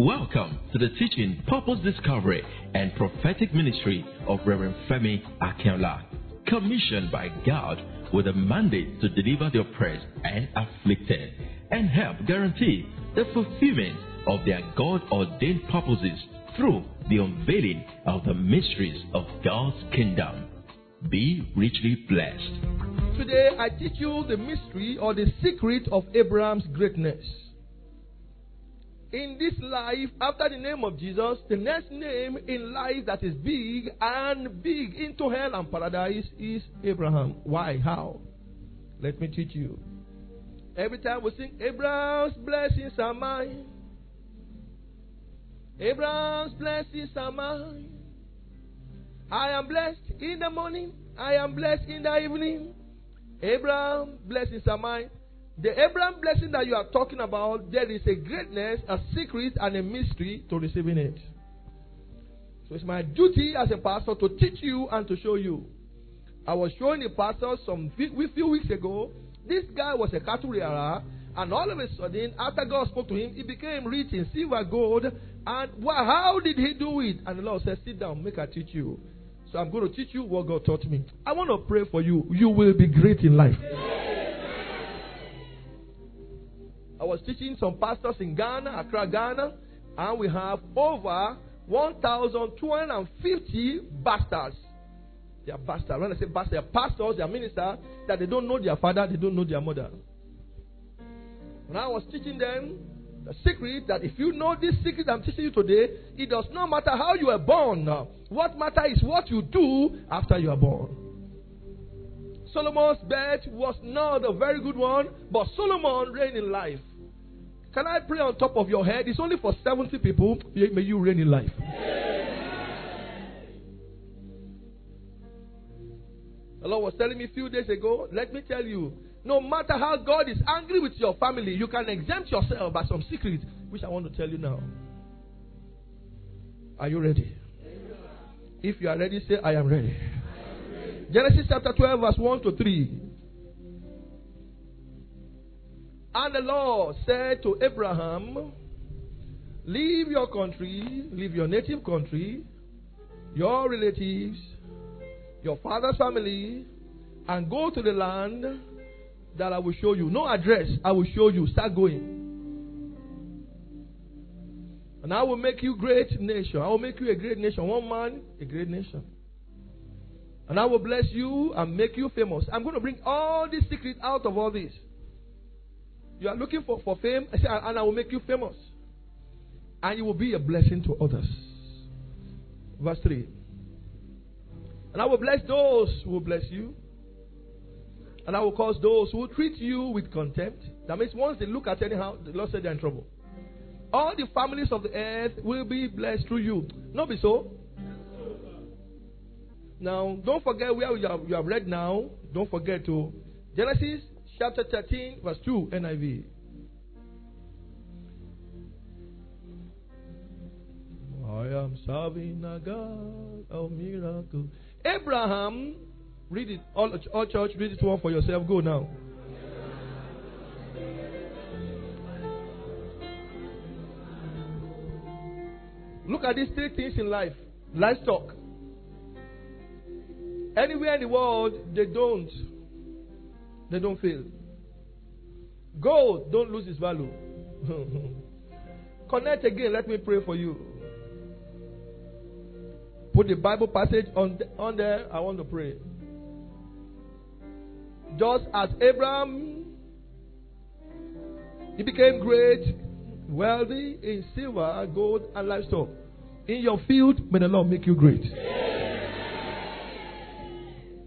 Welcome to the teaching, purpose discovery, and prophetic ministry of Reverend Femi Akinola, commissioned by God with a mandate to deliver the oppressed and afflicted and help guarantee the fulfillment of their God ordained purposes through the unveiling of the mysteries of God's kingdom. Be richly blessed. Today I teach you the mystery or the secret of Abraham's greatness. In this life, after the name of Jesus, the next name in life that is big and big into hell and paradise is Abraham. Why? How? Let me teach you. Every time we sing, Abraham's blessings are mine. Abraham's blessings are mine. I am blessed in the morning. I am blessed in the evening. Abraham blessings are mine. The Abraham blessing that you are talking about, there is a greatness, a secret, and a mystery to receiving it. So it's my duty as a pastor to teach you and to show you. I was showing the pastor some few weeks ago. This guy was a cattle and all of a sudden, after God spoke to him, he became rich in silver, gold, and well, how did he do it? And the Lord said, "Sit down, make I teach you." So I'm going to teach you what God taught me. I want to pray for you. You will be great in life. I was teaching some pastors in Ghana, Accra, Ghana, and we have over 1,250 bastards. They are bastards. When I say bastards, they are pastors, they are ministers, that they don't know their father, they don't know their mother. When I was teaching them the secret that if you know this secret I'm teaching you today, it does not matter how you were born. What matters is what you do after you are born. Solomon's birth was not a very good one, but Solomon reigned in life. Can I pray on top of your head? It's only for 70 people. May you reign in life. The Lord was telling me a few days ago, let me tell you, no matter how God is angry with your family, you can exempt yourself by some secrets, which I want to tell you now. Are you ready? If you are ready, say, I am ready. I am ready. Genesis chapter 12, verse 1 to 3. And the Lord said to Abraham, Leave your country, leave your native country, your relatives, your father's family, and go to the land that I will show you. No address, I will show you. Start going. And I will make you great nation. I will make you a great nation. One man, a great nation. And I will bless you and make you famous. I'm going to bring all these secrets out of all this. You are looking for, for fame, I say, and I will make you famous. And you will be a blessing to others. Verse 3. And I will bless those who will bless you. And I will cause those who treat you with contempt. That means once they look at anyhow, the Lord said they're in trouble. All the families of the earth will be blessed through you. Not be so. Now, don't forget where you have, you have read now. Don't forget to Genesis chapter 13, verse 2, NIV. I am serving a God of miracle. Abraham, read it, all, all church, read it one for yourself. Go now. Look at these three things in life livestock. Anywhere in the world, they don't they don't fail. Gold don't lose its value. Connect again. Let me pray for you. Put the Bible passage on, on there. I want to pray. Just as Abraham, he became great, wealthy in silver, gold, and livestock. In your field, may the Lord make you great.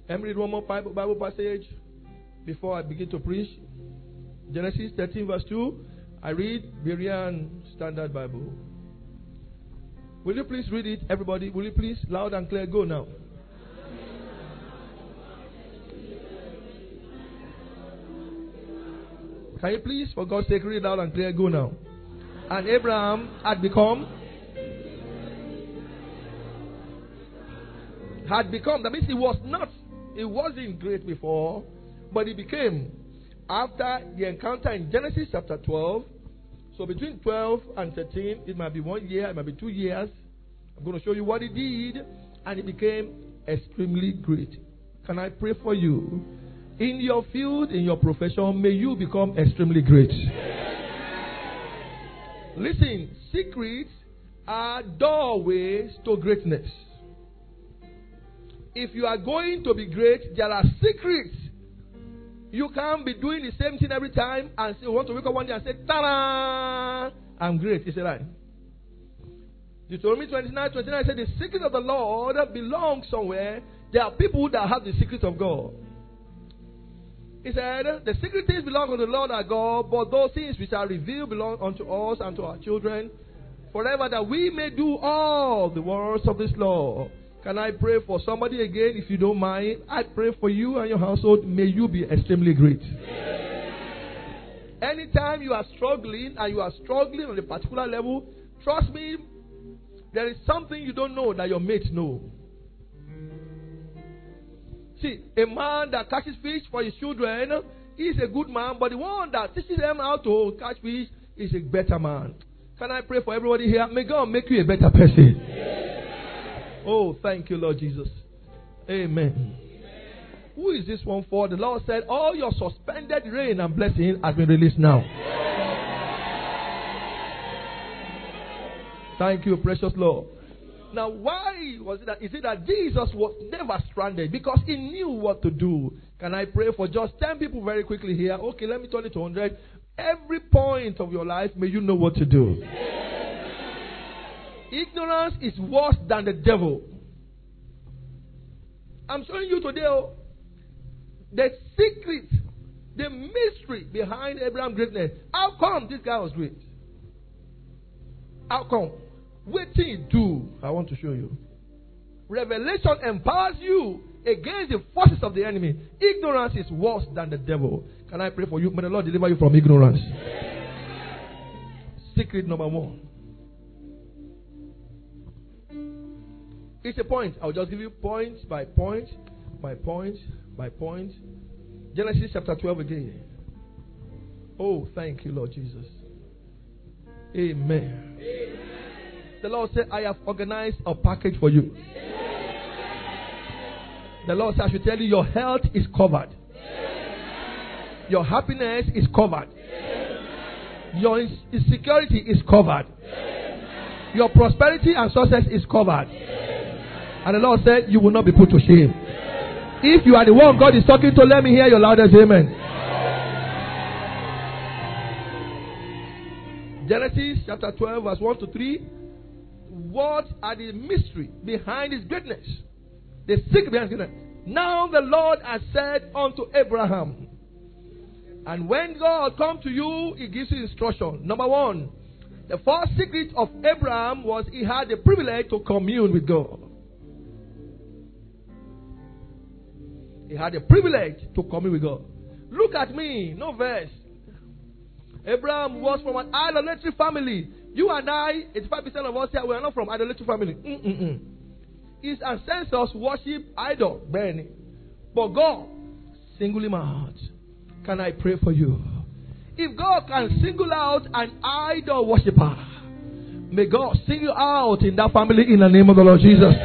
Let me read one more Bible, Bible passage before I begin to preach. Genesis 13, verse 2. I read Berean Standard Bible. Will you please read it, everybody? Will you please, loud and clear, go now. Can you please, for God's sake, read loud and clear, go now. And Abraham had become had become that means he was not he wasn't great before but he became, after the encounter in Genesis chapter 12, So between 12 and 13, it might be one year, it might be two years. I'm going to show you what he did, and it became extremely great. Can I pray for you? In your field, in your profession, may you become extremely great. Listen, secrets are doorways to greatness. If you are going to be great, there are secrets. You can't be doing the same thing every time and say, want to wake up one day and say, ta I'm great. Is it right? Deuteronomy 29 29 said, The secret of the Lord belongs somewhere. There are people that have the secret of God. He said, The secret things belong unto the Lord our God, but those things which are revealed belong unto us and to our children forever, that we may do all the words of this law. Can I pray for somebody again, if you don't mind? I pray for you and your household. May you be extremely great. Anytime you are struggling and you are struggling on a particular level, trust me, there is something you don't know that your mates know. See, a man that catches fish for his children is a good man, but the one that teaches them how to catch fish is a better man. Can I pray for everybody here? May God make you a better person. Oh, thank you, Lord Jesus. Amen. Who is this one for? The Lord said, All your suspended rain and blessing has been released now. Thank you, precious Lord. Now, why was it that? Is it that Jesus was never stranded? Because he knew what to do. Can I pray for just 10 people very quickly here? Okay, let me turn it to 100. Every point of your life, may you know what to do. Ignorance is worse than the devil. I'm showing you today oh, the secret, the mystery behind Abraham's greatness. How come this guy was great? How come? What did he do? I want to show you. Revelation empowers you against the forces of the enemy. Ignorance is worse than the devil. Can I pray for you? May the Lord deliver you from ignorance. Secret number one. It's a point. I'll just give you point by point, by point, by point. Genesis chapter 12 again. Oh, thank you, Lord Jesus. Amen. Amen. The Lord said, I have organized a package for you. The Lord said, I should tell you, your health is covered. Your happiness is covered. Your insecurity is covered. Your prosperity and success is covered. And the Lord said, You will not be put to shame. If you are the one God is talking to, let me hear your loudest amen. Genesis chapter 12, verse 1 to 3. What are the mystery behind his greatness? The secret behind his greatness. Now the Lord has said unto Abraham, and when God comes to you, He gives you instruction. Number one, the first secret of Abraham was he had the privilege to commune with God. He had the privilege to commune with God. Look at me, no verse. Abraham was from an idolatry family. You and I, 85% of us here, we are not from idolatry family. Mm-mm-mm. His ancestors worship idol, burning. But God single him out. Can I pray for you? If God can single out an idol worshiper, may God single out in that family in the name of the Lord Jesus.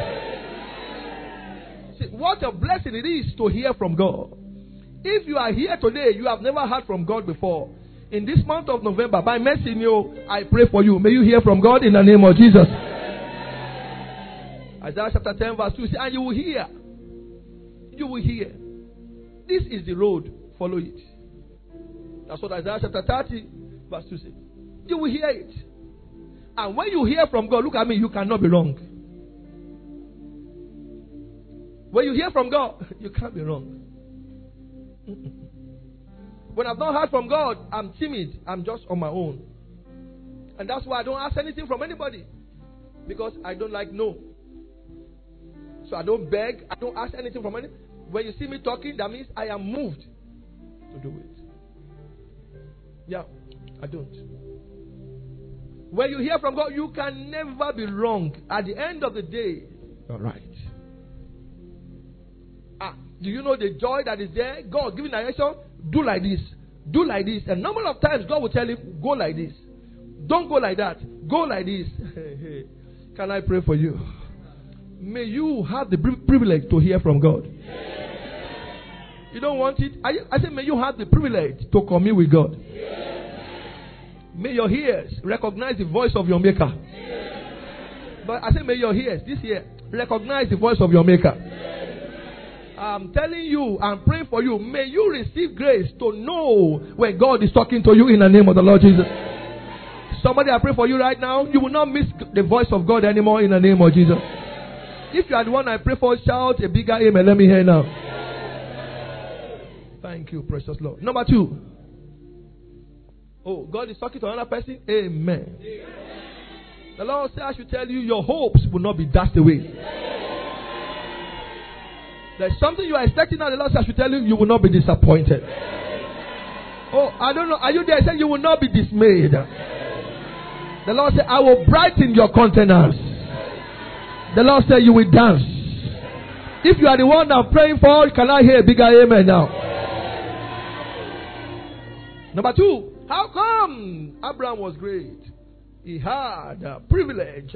What a blessing it is to hear from God. If you are here today, you have never heard from God before. In this month of November, by mercy, you, I pray for you. May you hear from God in the name of Jesus. Isaiah chapter 10, verse 2 says, And you will hear. You will hear. This is the road. Follow it. That's what Isaiah chapter 30, verse 2 says. You will hear it. And when you hear from God, look at me, you cannot be wrong. When you hear from God, you can't be wrong. When I've not heard from God, I'm timid. I'm just on my own. And that's why I don't ask anything from anybody. Because I don't like no. So I don't beg. I don't ask anything from anybody. When you see me talking, that means I am moved to do it. Yeah, I don't. When you hear from God, you can never be wrong. At the end of the day, you're right. Do you know the joy that is there? God giving direction, do like this, do like this. A number of times God will tell him, go like this. Don't go like that. Go like this. Can I pray for you? May you have the privilege to hear from God. You don't want it? I, I say, may you have the privilege to commune with God. May your ears recognize the voice of your Maker. But I say, may your ears this year recognize the voice of your Maker. I'm telling you, I'm praying for you. May you receive grace to know when God is talking to you in the name of the Lord Jesus. Somebody, I pray for you right now. You will not miss the voice of God anymore in the name of Jesus. If you are the one I pray for, shout a bigger amen. Let me hear now. Thank you, precious Lord. Number two. Oh, God is talking to another person. Amen. Amen. The Lord said, I should tell you, your hopes will not be dashed away. There's something you are expecting now. The Lord said, I should tell you, you will not be disappointed. Oh, I don't know. Are you there? I said, you will not be dismayed. The Lord said, I will brighten your countenance. The Lord said, you will dance. If you are the one I'm praying for, can I hear a bigger amen now? Number two, how come Abraham was great? He had a privilege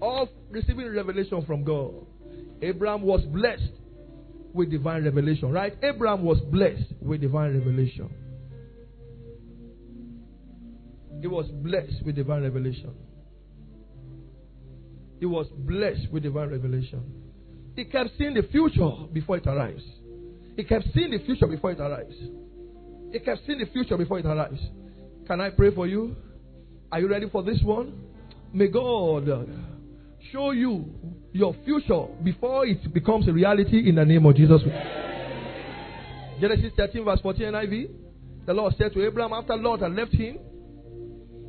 of receiving revelation from God. Abraham was blessed with divine revelation, right? Abraham was blessed with divine revelation. He was blessed with divine revelation. He was blessed with divine revelation. He kept seeing the future before it arrives. He kept seeing the future before it arrives. He kept seeing the future before it arrives. Can I pray for you? Are you ready for this one? May God show you your future before it becomes a reality in the name of Jesus. Genesis 13, verse 14 NIV. The Lord said to Abraham after Lot had left him,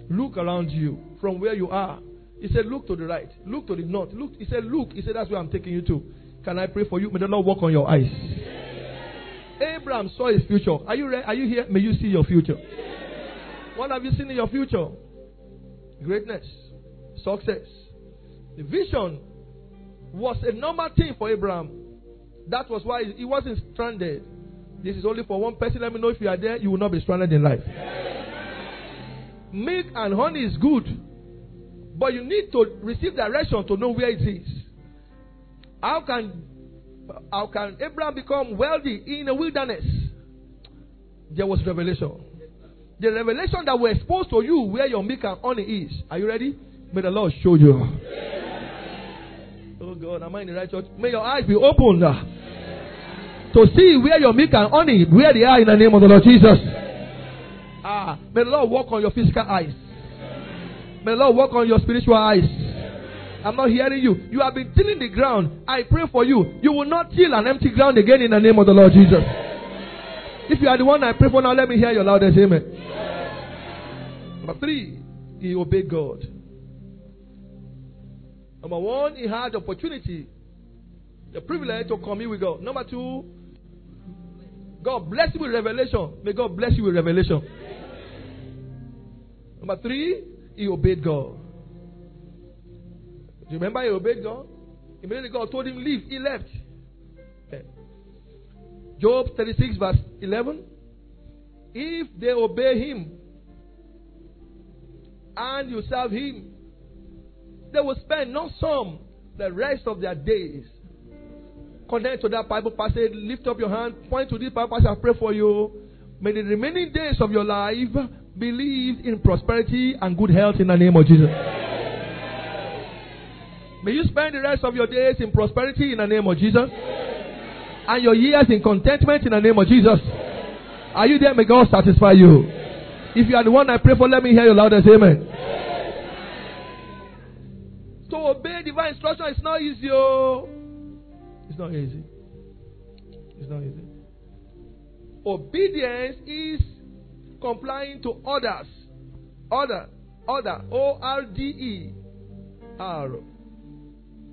Look around you from where you are. He said, Look to the right, look to the north. Look, he said, Look. He said, That's where I'm taking you to. Can I pray for you? May the Lord work on your eyes. Abraham saw his future. Are you ready? Are you here? May you see your future. What have you seen in your future? Greatness, success. The vision was a normal thing for Abraham. That was why he wasn't stranded. This is only for one person. Let me know if you are there, you will not be stranded in life. Milk and honey is good, but you need to receive direction to know where it is. How can how can Abraham become wealthy in a wilderness? There was revelation. The revelation that will expose to you where your milk and honey is. Are you ready? May the Lord show you. Oh God, am I in the right church? May your eyes be opened uh, to see where your milk and honey, where they are in the name of the Lord Jesus. Ah, may the Lord work on your physical eyes. May the Lord work on your spiritual eyes. I'm not hearing you. You have been tilling the ground. I pray for you. You will not till an empty ground again in the name of the Lord Jesus. If you are the one I pray for now, let me hear your loudest amen. Number three, he obeyed God. Number one, he had the opportunity, the privilege to commune with God. Number two, God bless you with revelation. May God bless you with revelation. Number three, he obeyed God. Do you remember he obeyed God? Immediately God told him, Leave. He left. Okay. Job 36, verse 11. If they obey him and you serve him, they will spend not some, the rest of their days. Connect to that Bible passage, lift up your hand, point to this Bible passage, and pray for you. May the remaining days of your life believe in prosperity and good health in the name of Jesus. May you spend the rest of your days in prosperity in the name of Jesus. And your years in contentment in the name of Jesus. Are you there? May God satisfy you. If you are the one I pray for, let me hear your loudest amen. To obey divine instruction is not easy. Oh. It's not easy. It's not easy. Obedience is complying to orders. Order. Order. O R D E R.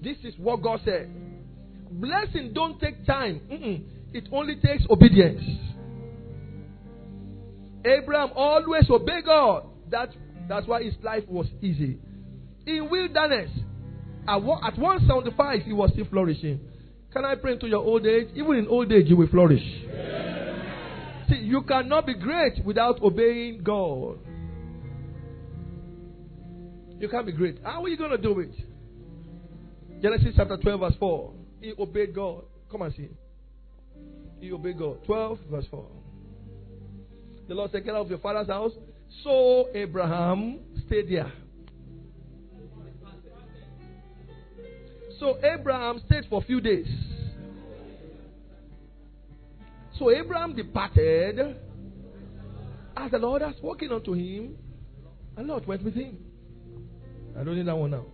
This is what God said. Blessing don't take time. Mm-mm. It only takes obedience. Abraham always obeyed God. That, that's why his life was easy. In wilderness, at 175, he was still flourishing. Can I pray into your old age? Even in old age, you will flourish. See, you cannot be great without obeying God. You can't be great. How are you going to do it? Genesis chapter 12, verse 4. He obeyed God. Come and see. He obeyed God. 12, verse 4. The Lord said, Get out of your father's house. So Abraham stayed there. So Abraham stayed for a few days. So Abraham departed as the Lord has spoken unto him, and Lord went with him. I don't need that one now.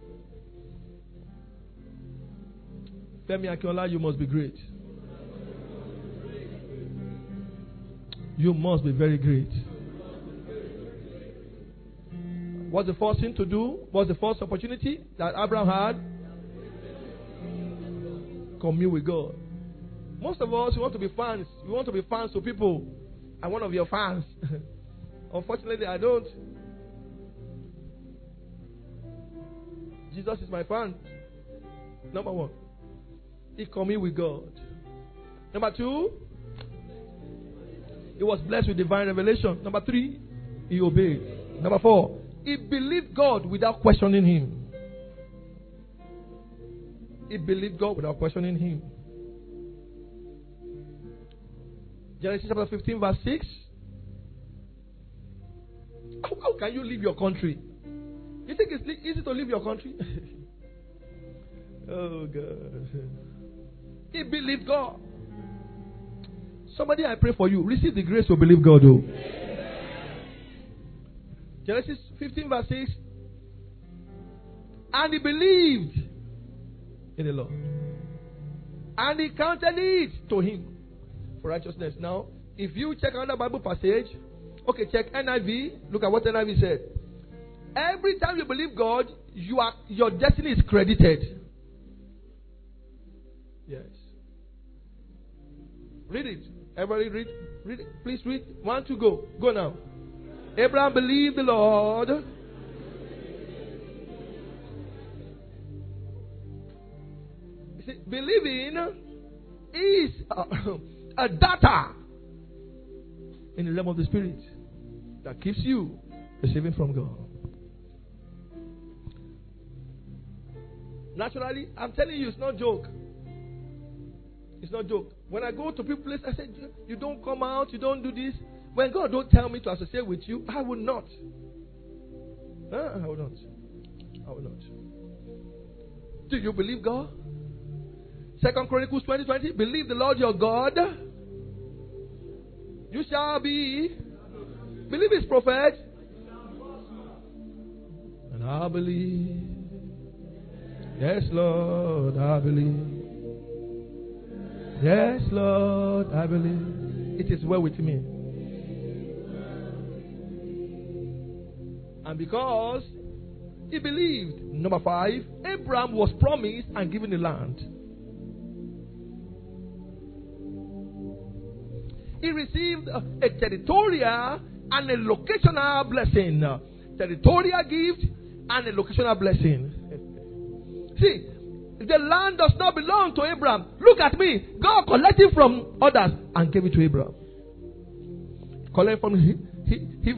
Femi Akinola, you must be great. You must be very great. What's the first thing to do? What's the first opportunity that Abraham had? Commune with God. Most of us we want to be fans. We want to be fans to people. I'm one of your fans. Unfortunately, I don't. Jesus is my fan. Number one. He communed with God. Number two, he was blessed with divine revelation. Number three, he obeyed. Number four, he believed God without questioning him. He believed God without questioning him. Genesis chapter 15, verse 6. How, how can you leave your country? You think it's easy to leave your country? oh, God. He believed God. Somebody, I pray for you. Receive the grace to believe God. Oh. Genesis 15, verse 6. And he believed in the Lord. And he counted it to him for righteousness. Now, if you check another Bible passage, okay, check NIV. Look at what NIV said. Every time you believe God, you are, your destiny is credited. Yes. Read it. Everybody read. Read it. Please read. One, two, go. Go now. Abraham believed the Lord. Believing is a, a data in the realm of the spirit that keeps you receiving from God. Naturally, I'm telling you, it's not joke. It's not joke. When I go to people, place, I say, "You don't come out. You don't do this." When God don't tell me to associate with you, I will not. I will not. I will not. Do you believe God? Second Chronicles 20 20. Believe the Lord your God. You shall be. Believe his prophet. And I believe. Yes, Lord, I believe. Yes, Lord, I believe. It is well with me. And because he believed, number five, Abraham was promised and given the land. He received a, territorial and a locational blessing. Territorial gift and a locational blessing. See, the land does not belong to Abraham. Look at me. God collected from others and gave it to Abraham. Collect from he, he, he,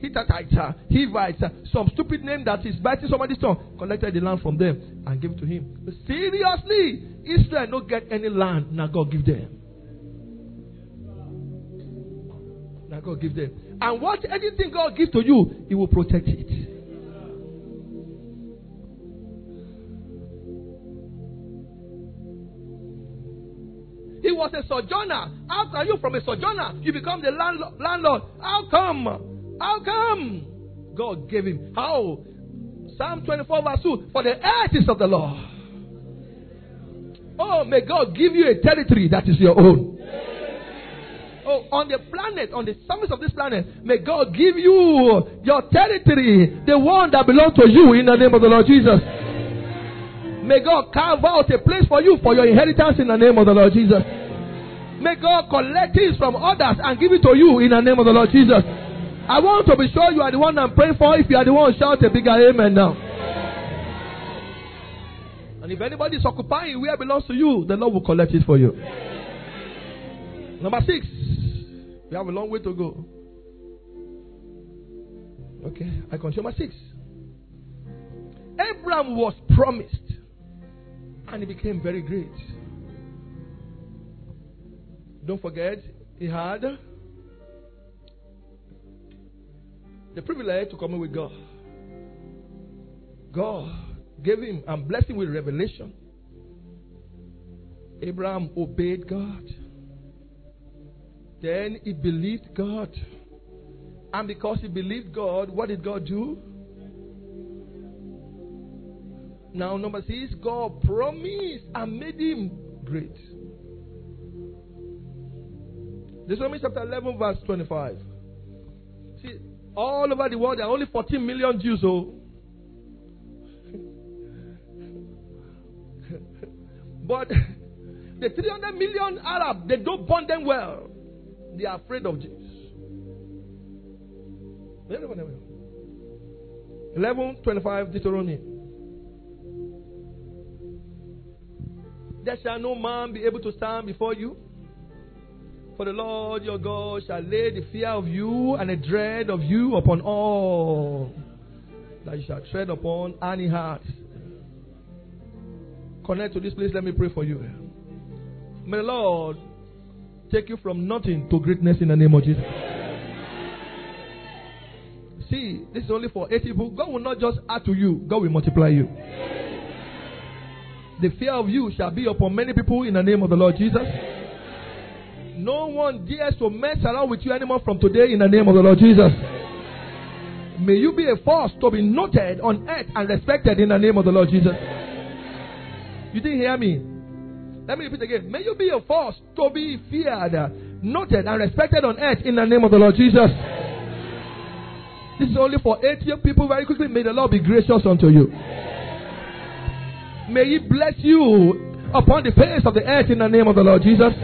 Hittites, uh, Hivites, uh, some stupid name that is biting somebody's tongue, collected the land from them and gave it to him. Seriously, Israel don't get any land. Now God give them. Now God give them. And what anything God gives to you, He will protect it. He was a sojourner. How can you, from a sojourner, you become the landlord? How come? How come? God gave him. How? Psalm 24, verse 2 For the earth is of the Lord. Oh, may God give you a territory that is your own. Oh, on the planet, on the surface of this planet, may God give you your territory, the one that belongs to you in the name of the Lord Jesus. May God carve out a place for you for your inheritance in the name of the Lord Jesus. May God collect things from others and give it to you in the name of the Lord Jesus. I want to be sure you are the one I'm praying for. If you are the one, shout a bigger amen now. And if anybody is occupying where it belongs to you, the Lord will collect it for you. Number six. We have a long way to go. Okay, I continue my six. Abraham was promised and he became very great. Don't forget, he had the privilege to come with God. God gave him and blessed him with revelation. Abraham obeyed God. Then he believed God. And because he believed God, what did God do? Now, number six, God promised and made him great. Deuteronomy chapter 11, verse 25. See, all over the world, there are only 14 million Jews. Oh. but the 300 million Arab, they don't bond them well. They are afraid of Jews. 11, 25, Deuteronomy. There shall no man be able to stand before you. For the Lord your God shall lay the fear of you and the dread of you upon all that you shall tread upon any heart. Connect to this place. Let me pray for you. May the Lord take you from nothing to greatness in the name of Jesus. See, this is only for eight people. God will not just add to you, God will multiply you. The fear of you shall be upon many people in the name of the Lord Jesus. No one dares to mess around with you anymore from today in the name of the Lord Jesus. May you be a force to be noted on earth and respected in the name of the Lord Jesus. You didn't hear me? Let me repeat again. May you be a force to be feared, noted, and respected on earth in the name of the Lord Jesus. This is only for 80 people. Very quickly, may the Lord be gracious unto you. May He bless you upon the face of the earth in the name of the Lord Jesus.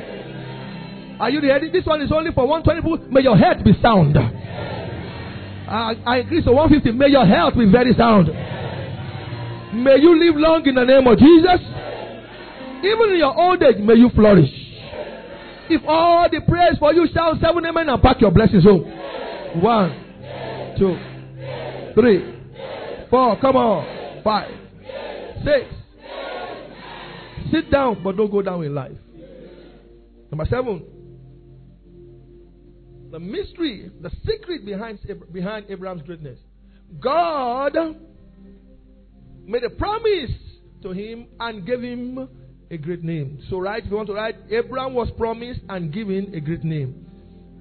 Are you ready? This one is only for 120 people. May your head be sound. I, I agree. So 150. May your health be very sound. May you live long in the name of Jesus. Even in your old age, may you flourish. If all the prayers for you shout seven amen and pack your blessings home. One, two, three, four, come on, five, six. Sit down, but don't go down in life. Number seven, the mystery, the secret behind, behind Abraham's greatness. God made a promise to him and gave him a great name. So, right, if you want to write, Abraham was promised and given a great name.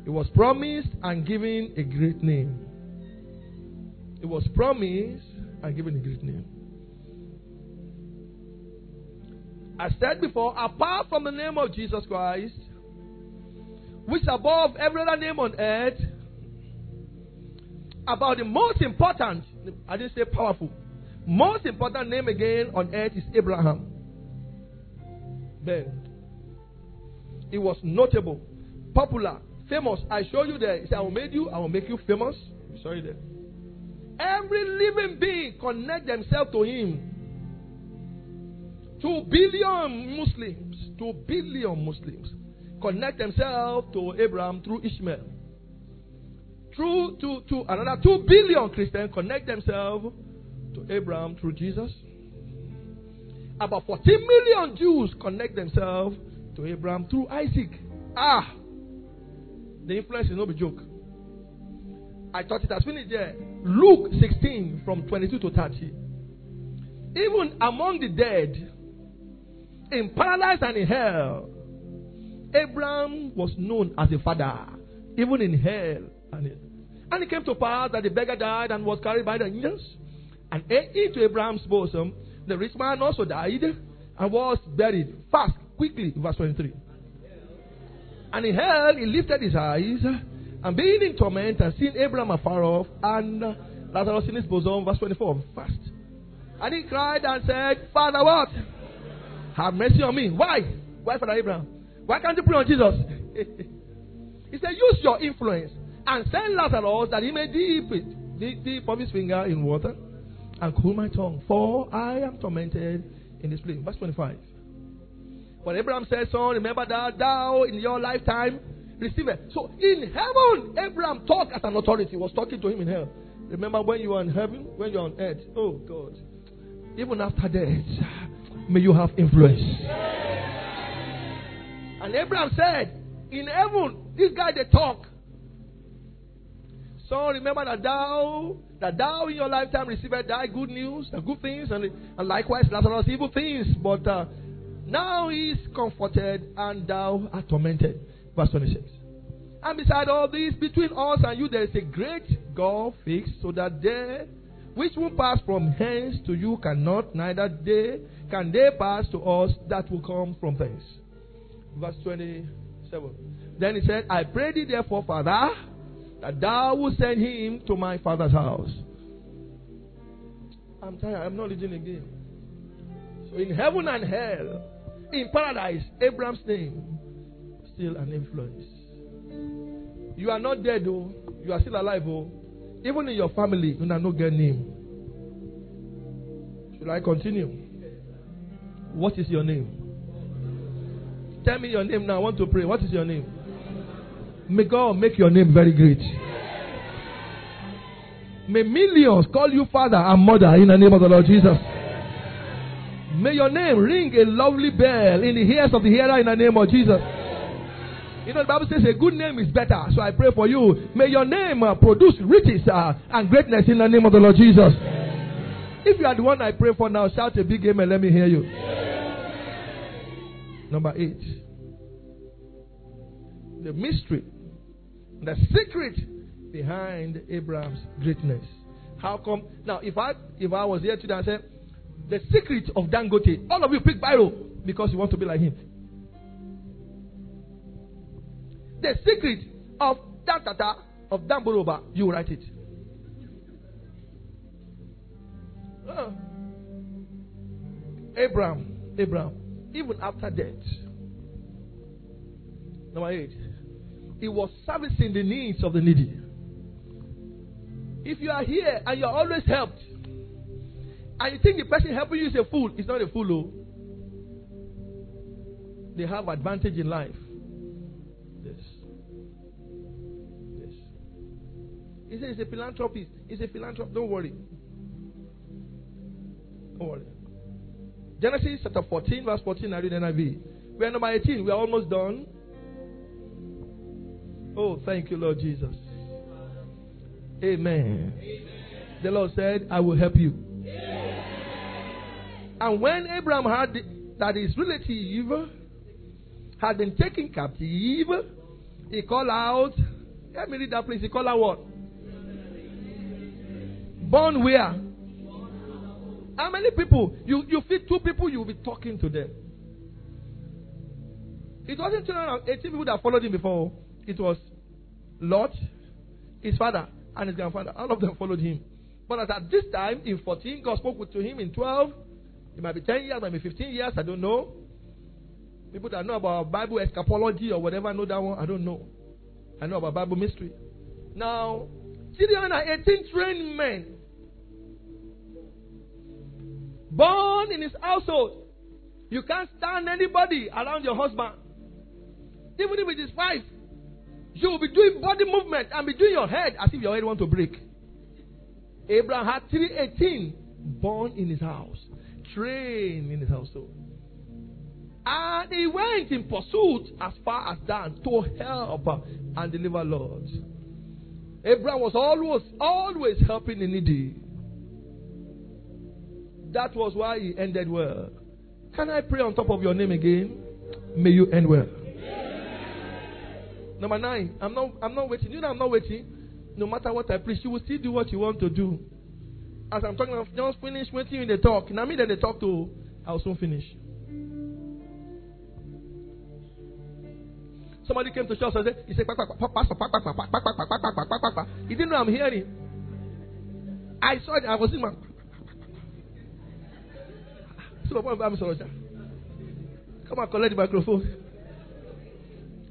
He was promised and given a great name. It was promised and given a great name. I said before, apart from the name of Jesus Christ, which above every other name on earth, about the most important, I didn't say powerful, most important name again on earth is Abraham. Then, it was notable, popular, famous. I show you there. He said, I will make you, I will make you famous. Sorry there. Every living being connect themselves to him. Two billion Muslims, two billion Muslims connect themselves to Abraham through Ishmael. Through to, to another two billion Christians connect themselves to Abraham through Jesus. About 14 million Jews connect themselves to Abraham through Isaac. Ah, the influence is no joke. I thought it has finished there. Luke 16 from 22 to 30. Even among the dead, in paradise and in hell, Abraham was known as a father, even in hell. And it, and it came to pass that the beggar died and was carried by the angels. And into Abraham's bosom, the rich man also died and was buried fast, quickly. Verse 23. And in hell, he lifted his eyes and being in torment and seeing Abraham afar off and Lazarus in his bosom, verse 24, fast. And he cried and said, Father, what? Have mercy on me. Why? Why, Father Abraham? Why can't you pray on Jesus? he said, Use your influence and send Lazarus that he may dip it, dip, dip of his finger in water and cool my tongue, for I am tormented in this place. Verse 25. But Abraham said, Son, remember that thou in your lifetime receive it. So in heaven, Abraham talked as an authority. He was talking to him in hell. Remember when you are in heaven, when you are on earth. Oh God. Even after death, may you have influence. And Abraham said, In heaven, this guy they talk. So remember that thou that thou in your lifetime received thy good news, the good things, and, and likewise Lazarus evil things. But uh, now he is comforted, and thou art tormented. Verse 26. And beside all this, between us and you, there is a great gulf fixed, so that they which will pass from hence to you cannot, neither they can they pass to us that will come from thence. Verse 27. Then he said, I pray thee therefore, Father, Uh, that thou will send him to my father's house. I'm tired, I'm not reading again. So in heaven and hell, in paradise, Abraham's name, still an influence. You are not dead, though. You are still alive, oh. Even in your family, you are not get name. Should I continue? What is your name? Tell me your name now. I want to pray. What is your name? May God make your name very great. May millions call you father and mother in the name of the Lord Jesus. May your name ring a lovely bell in the ears of the hearer in the name of Jesus. You know, the Bible says a good name is better. So I pray for you. May your name uh, produce riches uh, and greatness in the name of the Lord Jesus. If you are the one I pray for now, shout a big amen. Let me hear you. Number eight. The mystery, the secret behind Abraham's greatness. How come? Now, if I if I was here today and said the secret of Dangote, all of you pick Biro because you want to be like him. The secret of Dantata of Damboroba, you write it. Uh, Abraham, Abraham, even after death. Number eight, he was servicing the needs of the needy. If you are here and you are always helped, and you think the person helping you is a fool, it's not a fool. Oh. They have advantage in life. Yes. Yes. He said he's a philanthropist. He's a philanthropist. Don't worry. Don't worry. Genesis chapter 14, verse 14, I read NIV. We are number 18. We are almost done. Oh, thank you, Lord Jesus. Amen. Amen. The Lord said, I will help you. And when Abraham heard that his relative had been taken captive, he called out, let me read that please. He called out what? Born where? How many people? You, you feed two people, you will be talking to them. It wasn't 18 people that followed him before. It was Lot, his father, and his grandfather. All of them followed him. But at this time, in 14, God spoke to him in 12. It might be 10 years, might be 15 years, I don't know. People that know about Bible eschatology or whatever know that one, I don't know. I know about Bible mystery. Now, Gideon had 18 trained men born in his household. You can't stand anybody around your husband. Even if it is wife, you will be doing body movement and be doing your head as if your head want to break. Abraham had 318 born in his house, trained in his household. And he went in pursuit as far as Dan to help and deliver Lot. Abraham was always, always helping the needy. That was why he ended well. Can I pray on top of your name again? May you end well. Number nine, I'm not I'm not waiting. You know I'm not waiting. No matter what I preach, you will still do what you want to do. As I'm talking, I've just finished waiting in the talk. Now me that they talk to, I'll soon finish. Somebody came to church and said, he said, he didn't know I'm hearing. I saw it, I was in my. Come on, collect the microphone.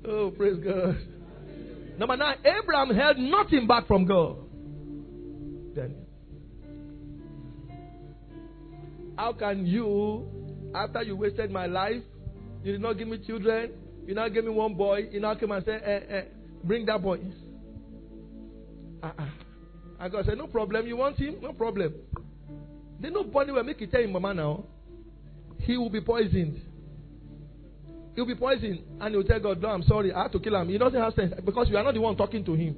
Oh, praise God. Number nine, Abraham held nothing back from God. Then, how can you, after you wasted my life, you did not give me children, You now give me one boy. You now come and say, eh, eh, bring that boy. Uh-uh. I got say, no problem. You want him? No problem. Then nobody will make it tell him, mama now. He will be poisoned. He'll be poisoned. And he'll tell God, no, I'm sorry. I had to kill him. He doesn't have sense because you are not the one talking to him.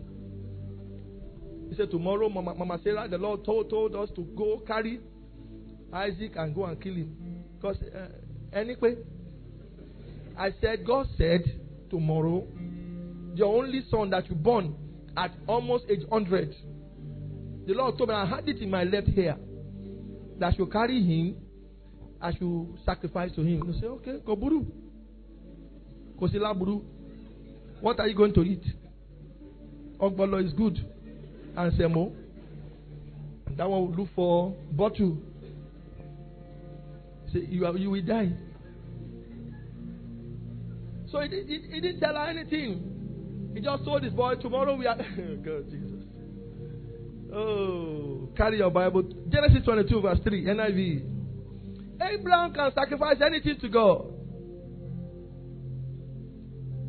He said, Tomorrow, Mama, Mama Sarah, the Lord told, told us to go carry Isaac and go and kill him. Because, uh, anyway, I said, God said, Tomorrow, your only son that you born at almost age 100, the Lord told me, I had it in my left ear that I should carry him, I should sacrifice to him. You say, Okay, go. Kosila buru. What are you going to eat? Ogbolo is good and semo. That one will look for bottle. Say you are, you will die. So he, he, he didn't tell her anything. He just told his boy, tomorrow we are. God, Jesus. Oh, carry your Bible. Genesis 22, verse 3, NIV. Abraham can sacrifice anything to God.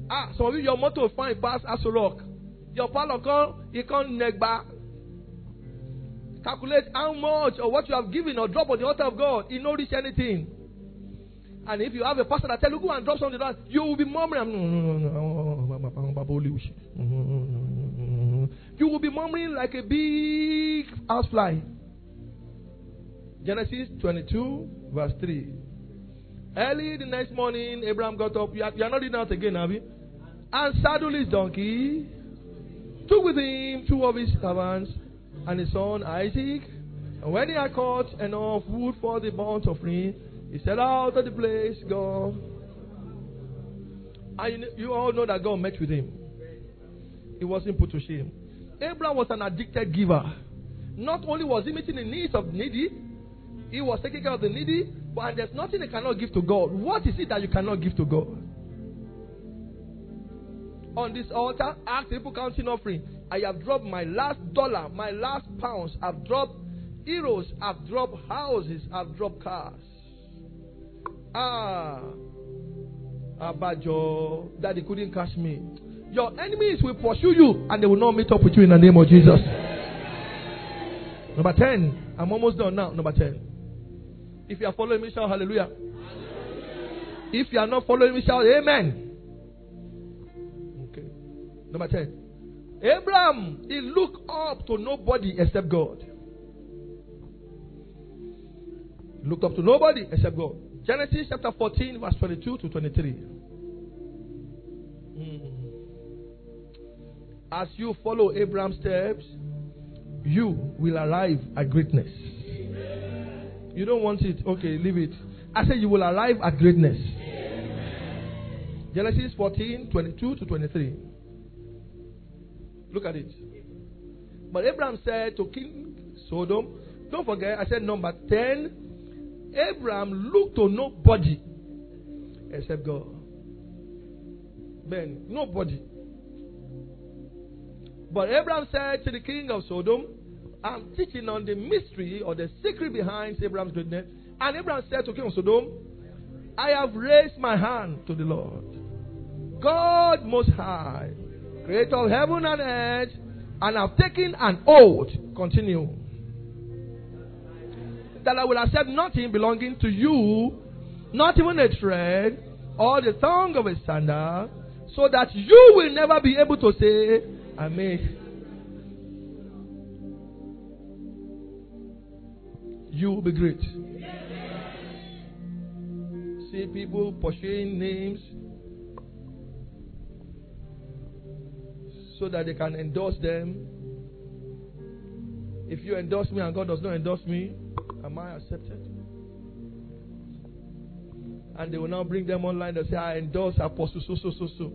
Ah, some of you, your motto find pass rock. Your pastor come, he neck back. Calculate how much or what you have given or drop on the altar of God. He no reach anything. And if you have a pastor that tell you go and drop something down, you will be murmuring. You will be murmuring like a big housefly. Genesis 22, verse 3. Early the next morning, Abraham got up. You are, you are not reading out again, have you? And saddled his donkey took with him two of his servants and his son Isaac. And when he had caught enough wood for the burnt offering, he set out of the place, God. And you all know that God met with him. He wasn't put to shame. Abraham was an addicted giver. Not only was he meeting the needs of the needy, he was taking care of the needy, but there's nothing he cannot give to God. What is it that you cannot give to God? On this altar, ask people counting offering. I have dropped my last dollar, my last pounds. I've dropped euros. I've dropped houses. I've dropped cars. Ah, Abajo, Daddy couldn't catch me. Your enemies will pursue you and they will not meet up with you in the name of Jesus. Number 10. I'm almost done now. Number 10. If you are following me, shout hallelujah. hallelujah. If you are not following me, shout amen. Number 10. Abraham, he looked up to nobody except God. He looked up to nobody except God. Genesis chapter 14, verse 22 to 23. Mm. As you follow Abraham's steps, you will arrive at greatness. Amen. You don't want it? Okay, leave it. I said you will arrive at greatness. Amen. Genesis 14, 22 to 23. Look at it. But Abraham said to King Sodom, don't forget, I said number 10, Abraham looked to nobody except God. Ben, nobody. But Abraham said to the king of Sodom, I'm teaching on the mystery or the secret behind Abraham's greatness. And Abraham said to King of Sodom, I have raised my hand to the Lord, God Most High creator of heaven and earth, and have taken an oath. Continue. That I will accept nothing belonging to you, not even a thread or the tongue of a sandal, so that you will never be able to say, made. You will be great. See people pursuing names so that they can endorse them. If you endorse me and God does not endorse me, am I accepted? And they will now bring them online and say, I endorse Apostle so so so so.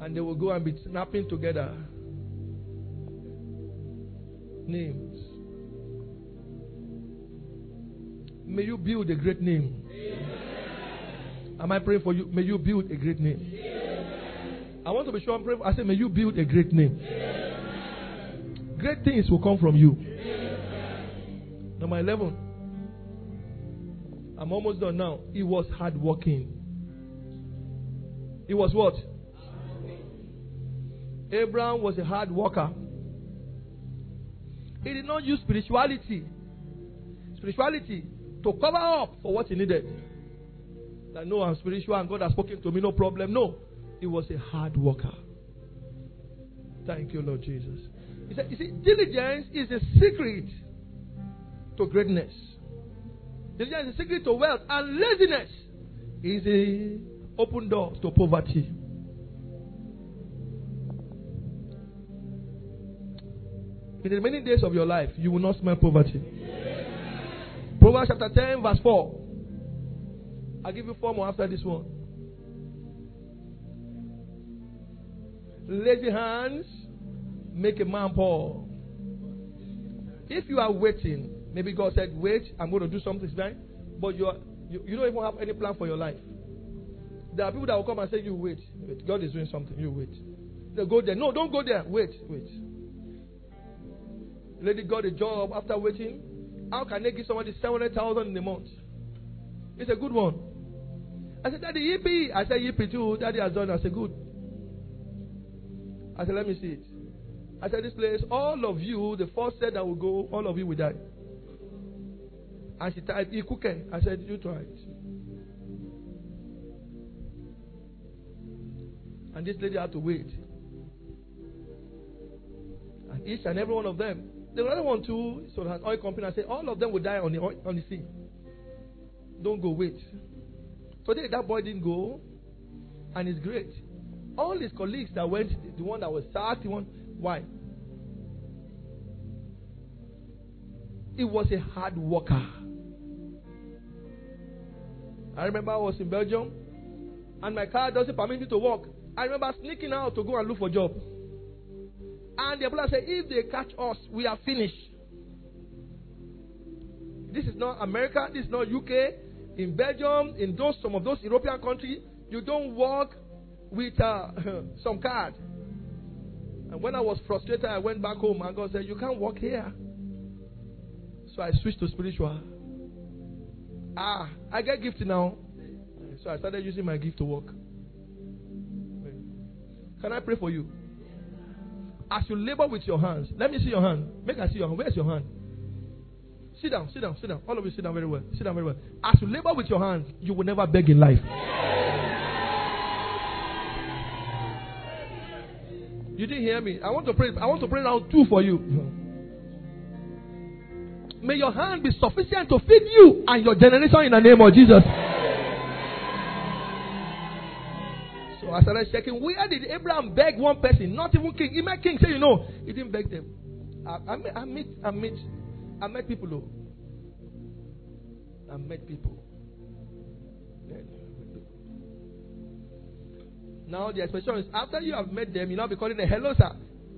And they will go and be snapping together names. May you build a great name. Am I praying for you? May you build a great name. I want to be sure I'm praying. For, I say, may you build a great name. Great things will come from you. Number 11. I'm almost done now. It was hard working. It was what? Abraham was a hard worker. He did not use spirituality, spirituality to cover up for what he needed. That no, I'm spiritual and God has spoken to me, no problem. No, he was a hard worker. Thank you, Lord Jesus. He said, you see, diligence is a secret to greatness. Diligence is a secret to wealth, and laziness is a open door to poverty. In the remaining days of your life, you will not smell poverty. Proverbs chapter 10, verse 4. I'll give you four more after this one. Lazy hands make a man poor. If you are waiting, maybe God said, Wait, I'm going to do something tonight, but you, are, you, you don't even have any plan for your life. There are people that will come and say, You wait. wait. God is doing something. You wait. They go there. No, don't go there. Wait, wait. Lady got a job after waiting. How can they give somebody 700,000 in a month? It's a good one. I said, Daddy, yippee. I said, yippee too. Daddy has done. I said, good. I said, let me see it. I said, this place, all of you, the first set that will go, all of you will die. And she typed, cooking. I said, you try it. And this lady had to wait. And each and every one of them, the other one too, so an oil company, I said, all of them will die on the, oil, on the sea. Don't go, wait. Today, that boy didn't go, and it's great. All his colleagues that went, the one that was sacked, the one, why? He was a hard worker. I remember I was in Belgium, and my car doesn't permit me to walk. I remember sneaking out to go and look for a job. And the employer said, if they catch us, we are finished. This is not America, this is not UK. In Belgium, in those some of those European countries, you don't work with uh, some card. And when I was frustrated, I went back home and God said, You can't work here. So I switched to spiritual. Ah, I get gift now. So I started using my gift to work. Can I pray for you? As you labor with your hands, let me see your hand. Make I see your hand. Where's your hand? Sit down, sit down, sit down. All of you sit down very well. Sit down very well. As you labor with your hands, you will never beg in life. You didn't hear me. I want to pray. I want to pray now two for you. May your hand be sufficient to feed you and your generation in the name of Jesus. So I started checking. Where did Abraham beg one person? Not even king. Met king. Say, you know, he didn't beg them. I, I, met, I met, I met, people though. I met people. Now the expression is after you have met them, you now be calling them hello sir.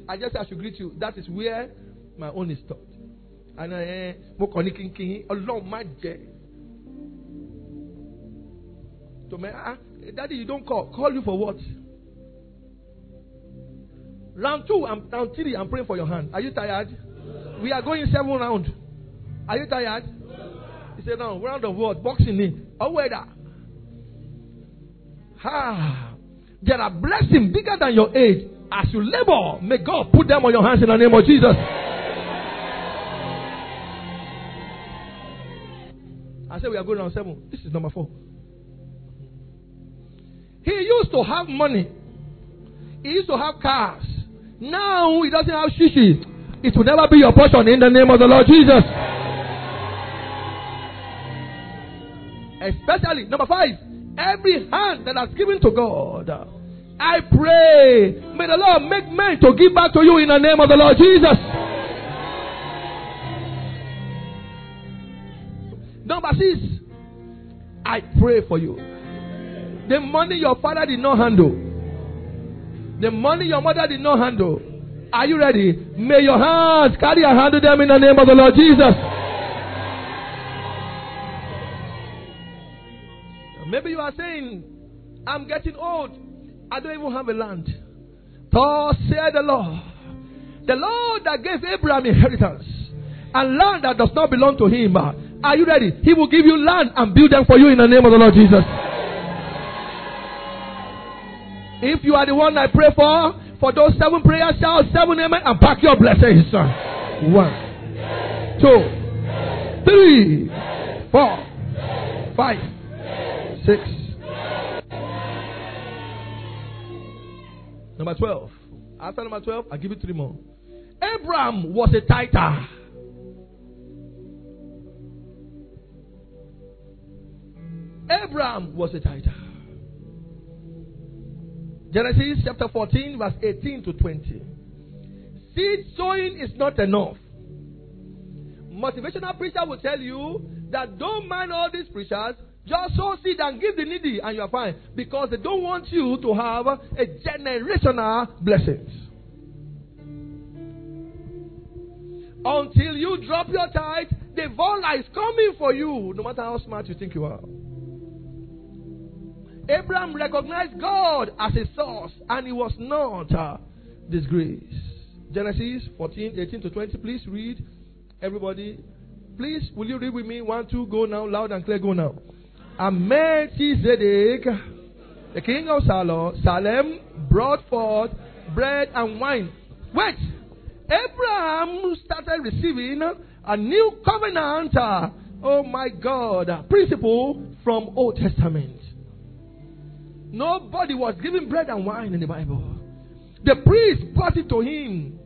I just I should greet you. That is where my own is stopped. And I mo kàn ní kínkín ọlọ́run má ah, daddy, you don't call. Call you for what? Round two and round three, I'm praying for your hand. Are you tired? We are going seven round. Are you tired? He said, no, round of what? Boxing in. Oh, weather. Ha. There are blessings bigger than your age. As you labor, may God put them on your hands in the name of Jesus. I said we are going on seven. This is number four. He used to have money. He used to have cars. Now he doesn't have shishi. It will never be your portion in the name of the Lord Jesus. Especially number five, every hand that has given to God. I pray, may the Lord make men to give back to you in the name of the Lord Jesus. Number six, I pray for you. The money your father did not handle, the money your mother did not handle. Are you ready? May your hands carry and handle them in the name of the Lord Jesus. Maybe you are saying, I'm getting old. I don't even have a land. Thus said the Lord. The Lord that gave Abraham inheritance and land that does not belong to him. Are you ready? He will give you land and build them for you in the name of the Lord Jesus. If you are the one I pray for, for those seven prayers, shout seven amen and pack your blessings. One, two, three, four, five, six. Number 12. After number 12, i give you three more. Abraham was a tither. Abraham was a tither. Genesis chapter 14, verse 18 to 20. Seed sowing is not enough. Motivational preacher will tell you that don't mind all these preachers, just sow seed and give the needy, and you're fine. Because they don't want you to have a generational blessings. Until you drop your tithe, the vola is coming for you, no matter how smart you think you are. Abraham recognized God as a source and he was not uh, disgraced. Genesis 14, 18 to 20. Please read. Everybody, please, will you read with me? One, two, go now. Loud and clear, go now. And Melchizedek, the king of Salem, brought forth bread and wine. Wait! Abraham started receiving a new covenant, uh, oh my God, principle from Old Testament. Nobody was giving bread and wine in the Bible. The priest brought it to him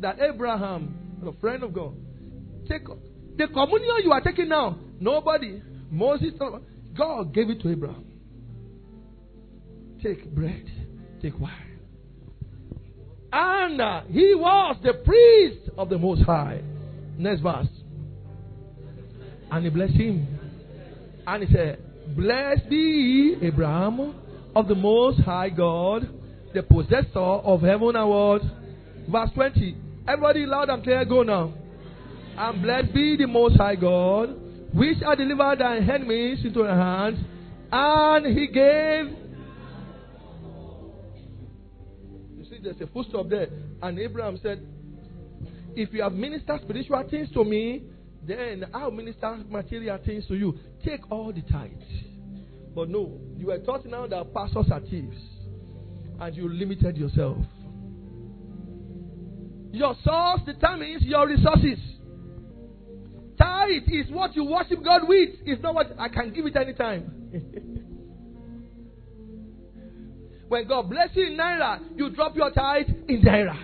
that Abraham, a friend of God, take the communion you are taking now. Nobody, Moses, God gave it to Abraham. Take bread, take wine. And uh, he was the priest of the Most High. Next verse. And he blessed him. And he said, Blessed be Abraham of the Most High God, the possessor of heaven and earth. Verse 20. Everybody loud and clear, go now. And blessed be the Most High God, which had delivered thy enemies into thy hands, and he gave. You see, there's a footstep there. And Abraham said, If you have ministered spiritual things to me, then I'll minister material things to you. Take all the tithes. But no, you were taught now that pastors are thieves. And you limited yourself. Your source determines your resources. Tithe is what you worship God with. It's not what I can give it anytime. when God bless you in Naira, you drop your tithe in Naira.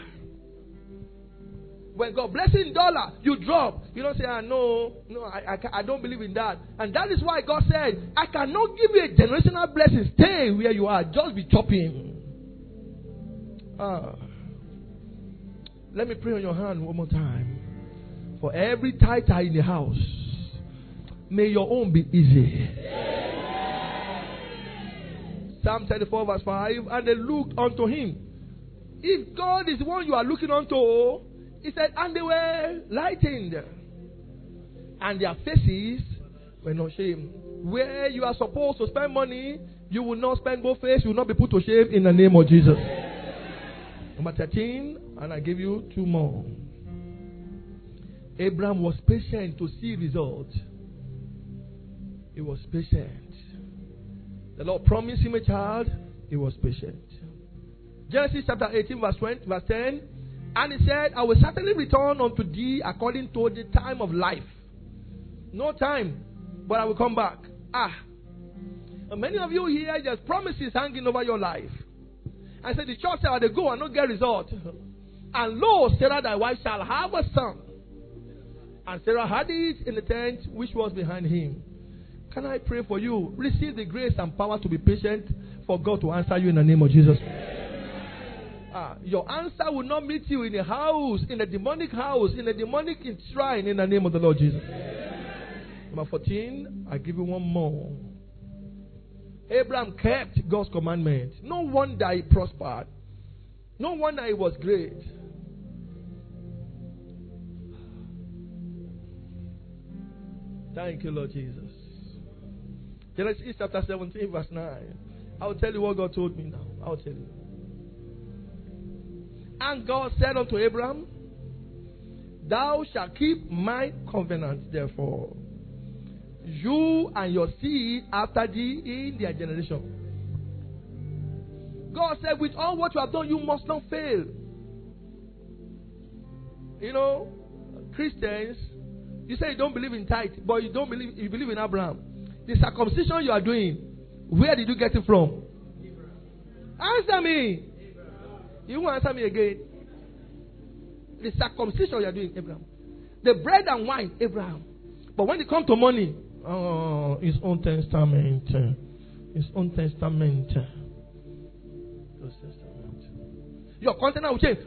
When God blessing dollar, you drop. You don't say, ah, no, no, I, I, I don't believe in that. And that is why God said, I cannot give you a generational blessing. Stay where you are. Just be chopping. Ah. Let me pray on your hand one more time. For every tither in the house, may your own be easy. Psalm 34, verse 5. And they looked unto him. If God is the one you are looking unto, he said, and they were lightened, and their faces were not shame. Where you are supposed to spend money, you will not spend both face, you will not be put to shame in the name of Jesus. Number 13, and I give you two more. Abraham was patient to see results. He was patient. The Lord promised him a child. He was patient. Genesis chapter 18, verse 20, verse 10. And he said, I will certainly return unto thee according to the time of life. No time, but I will come back. Ah. And many of you here, there's promises hanging over your life. I said, the church said, they go and not get result. And lo, Sarah thy wife shall have a son. And Sarah had it in the tent which was behind him. Can I pray for you? Receive the grace and power to be patient for God to answer you in the name of Jesus. Ah, your answer will not meet you in a house, in a demonic house, in a demonic shrine in the name of the Lord Jesus. Number 14, I give you one more. Abraham kept God's commandment. No wonder he prospered. No wonder he was great. Thank you, Lord Jesus. Genesis chapter 17, verse 9. I'll tell you what God told me now. I'll tell you. And God said unto Abraham, Thou shalt keep my covenant, therefore, You and your seed after thee in their generation. God said, with all what you have done, you must not fail. You know, Christians, you say you don't believe in tithe, but you don't believe you believe in Abraham. The circumcision you are doing, where did you get it from? Answer me. You won't answer me again. The circumcision you are doing, Abraham. The bread and wine, Abraham. But when it comes to money, oh, his own testament. His own testament. His testament. Your content will change.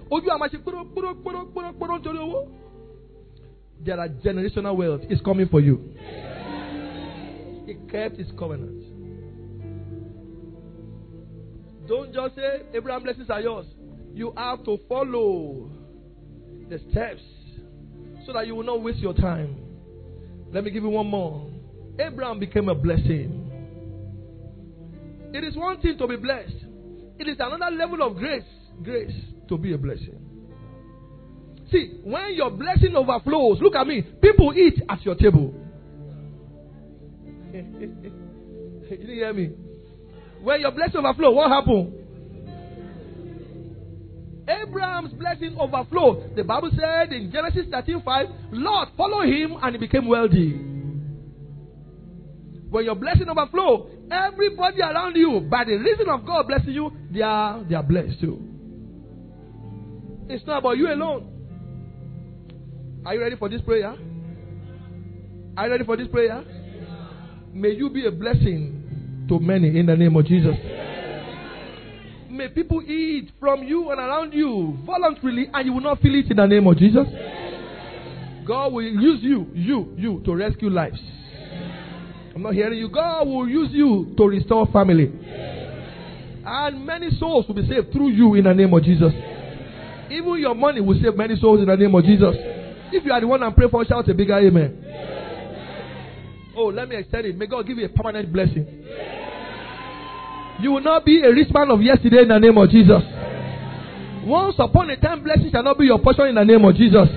There are generational wealth. It's coming for you. He kept his covenant. Don't just say, Abraham blessings are yours. You have to follow the steps so that you will not waste your time. Let me give you one more. Abraham became a blessing. It is one thing to be blessed, it is another level of grace. Grace to be a blessing. See, when your blessing overflows, look at me. People eat at your table. you didn't hear me? When your blessing overflows, what happened? Abraham's blessing overflowed. The Bible said in Genesis 13:5, Lot follow him and he became wealthy. When your blessing overflow, everybody around you, by the reason of God blessing you, they are they are blessed too. It's not about you alone. Are you ready for this prayer? Are you ready for this prayer? May you be a blessing to many in the name of Jesus. May people eat from you and around you voluntarily and you will not feel it in the name of Jesus. God will use you, you, you to rescue lives. I'm not hearing you. God will use you to restore family. And many souls will be saved through you in the name of Jesus. Even your money will save many souls in the name of Jesus. If you are the one I'm praying for, shout a bigger amen. Oh, let me extend it. May God give you a permanent blessing. You will not be a rich man of yesterday in the name of Jesus. Once upon a time, blessings shall not be your portion in the name of Jesus.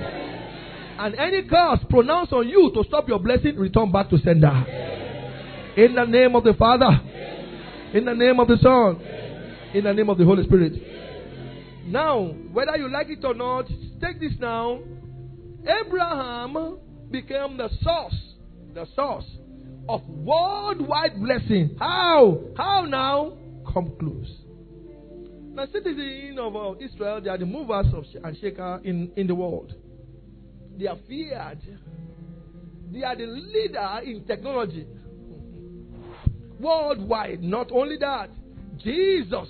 And any curse pronounced on you to stop your blessing, return back to sender. In the name of the Father, in the name of the Son, in the name of the Holy Spirit. Now, whether you like it or not, take this now. Abraham became the source, the source of worldwide blessing. How? How now? Come close. Now, citizens of Israel, they are the movers of and shaker in, in the world. They are feared. They are the leader in technology. Worldwide. Not only that, Jesus,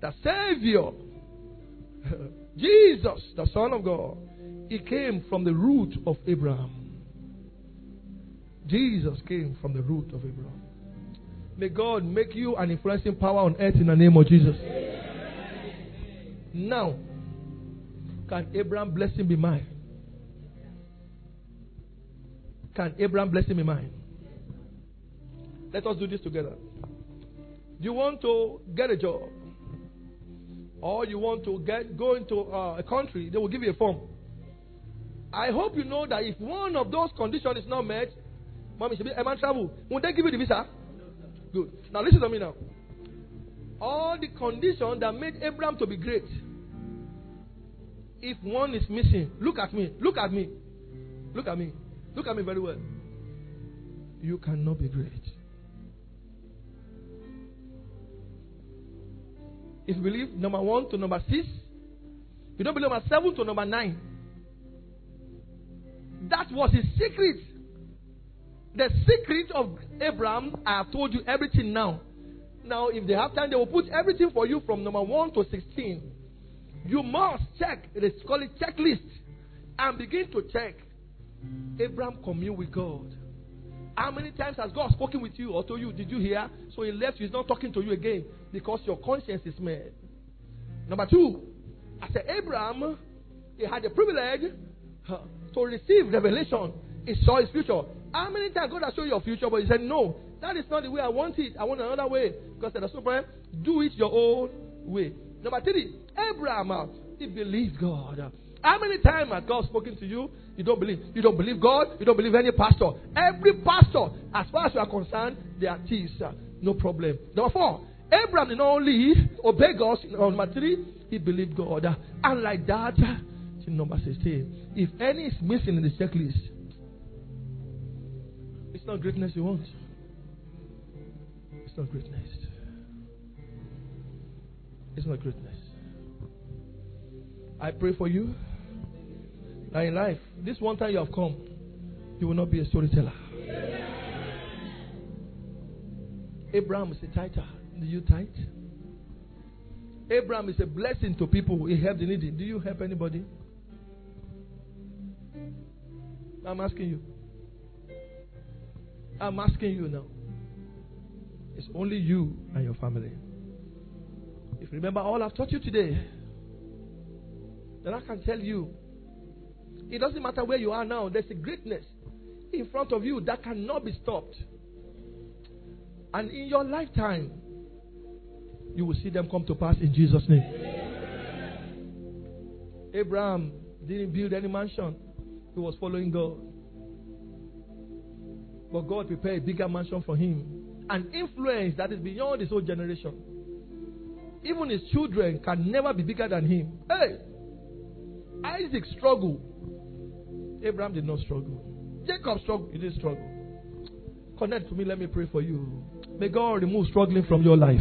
the Savior, Jesus, the Son of God, he came from the root of Abraham. Jesus came from the root of Abraham. May God make you an influencing power on earth in the name of Jesus. Now, can Abraham blessing be mine? Can Abraham blessing be mine? Let us do this together. Do you want to get a job? Or you want to get go into uh, a country, they will give you a form. I hope you know that if one of those conditions is not met, Mommy, should be a man travel. Won't they give you the visa? Good. Now listen to me now. All the conditions that made Abraham to be great. If one is missing, look at me. Look at me. Look at me. Look at me very well. You cannot be great. If you believe number one to number six, you don't believe number seven to number nine. That was his secret. The secret of Abraham, I have told you everything now. Now, if they have time, they will put everything for you from number 1 to 16. You must check, they called it checklist, and begin to check. Abraham commune with God. How many times has God spoken with you or told you, did you hear? So he left, he's not talking to you again because your conscience is made. Number two, said, Abraham, he had the privilege to receive revelation. He saw his future. How many times God has shown you your future, but you said, No, that is not the way I want it. I want another way. God said, That's no problem. Do it your own way. Number three, Abraham, he believed God. How many times has God spoken to you? You don't believe. You don't believe God. You don't believe any pastor. Every pastor, as far as you are concerned, they are thieves. No problem. Number four, Abraham did not only obey God. Number three, he believed God. And like that, number 16, if any is missing in the checklist, it's not greatness you want. It's not greatness. It's not greatness. I pray for you that in life, this one time you have come, you will not be a storyteller. Abraham is a tither. Do you tithe? Abraham is a blessing to people. He helped the needy. Do you help anybody? I'm asking you. I'm asking you now. It's only you and your family. If you remember all I've taught you today, then I can tell you it doesn't matter where you are now, there's a greatness in front of you that cannot be stopped. And in your lifetime, you will see them come to pass in Jesus' name. Abraham didn't build any mansion, he was following God. But God prepared a bigger mansion for him. An influence that is beyond his own generation. Even his children can never be bigger than him. Hey! Isaac struggled. Abraham did not struggle. Jacob struggled. He didn't struggle. Connect to me. Let me pray for you. May God remove struggling from your life.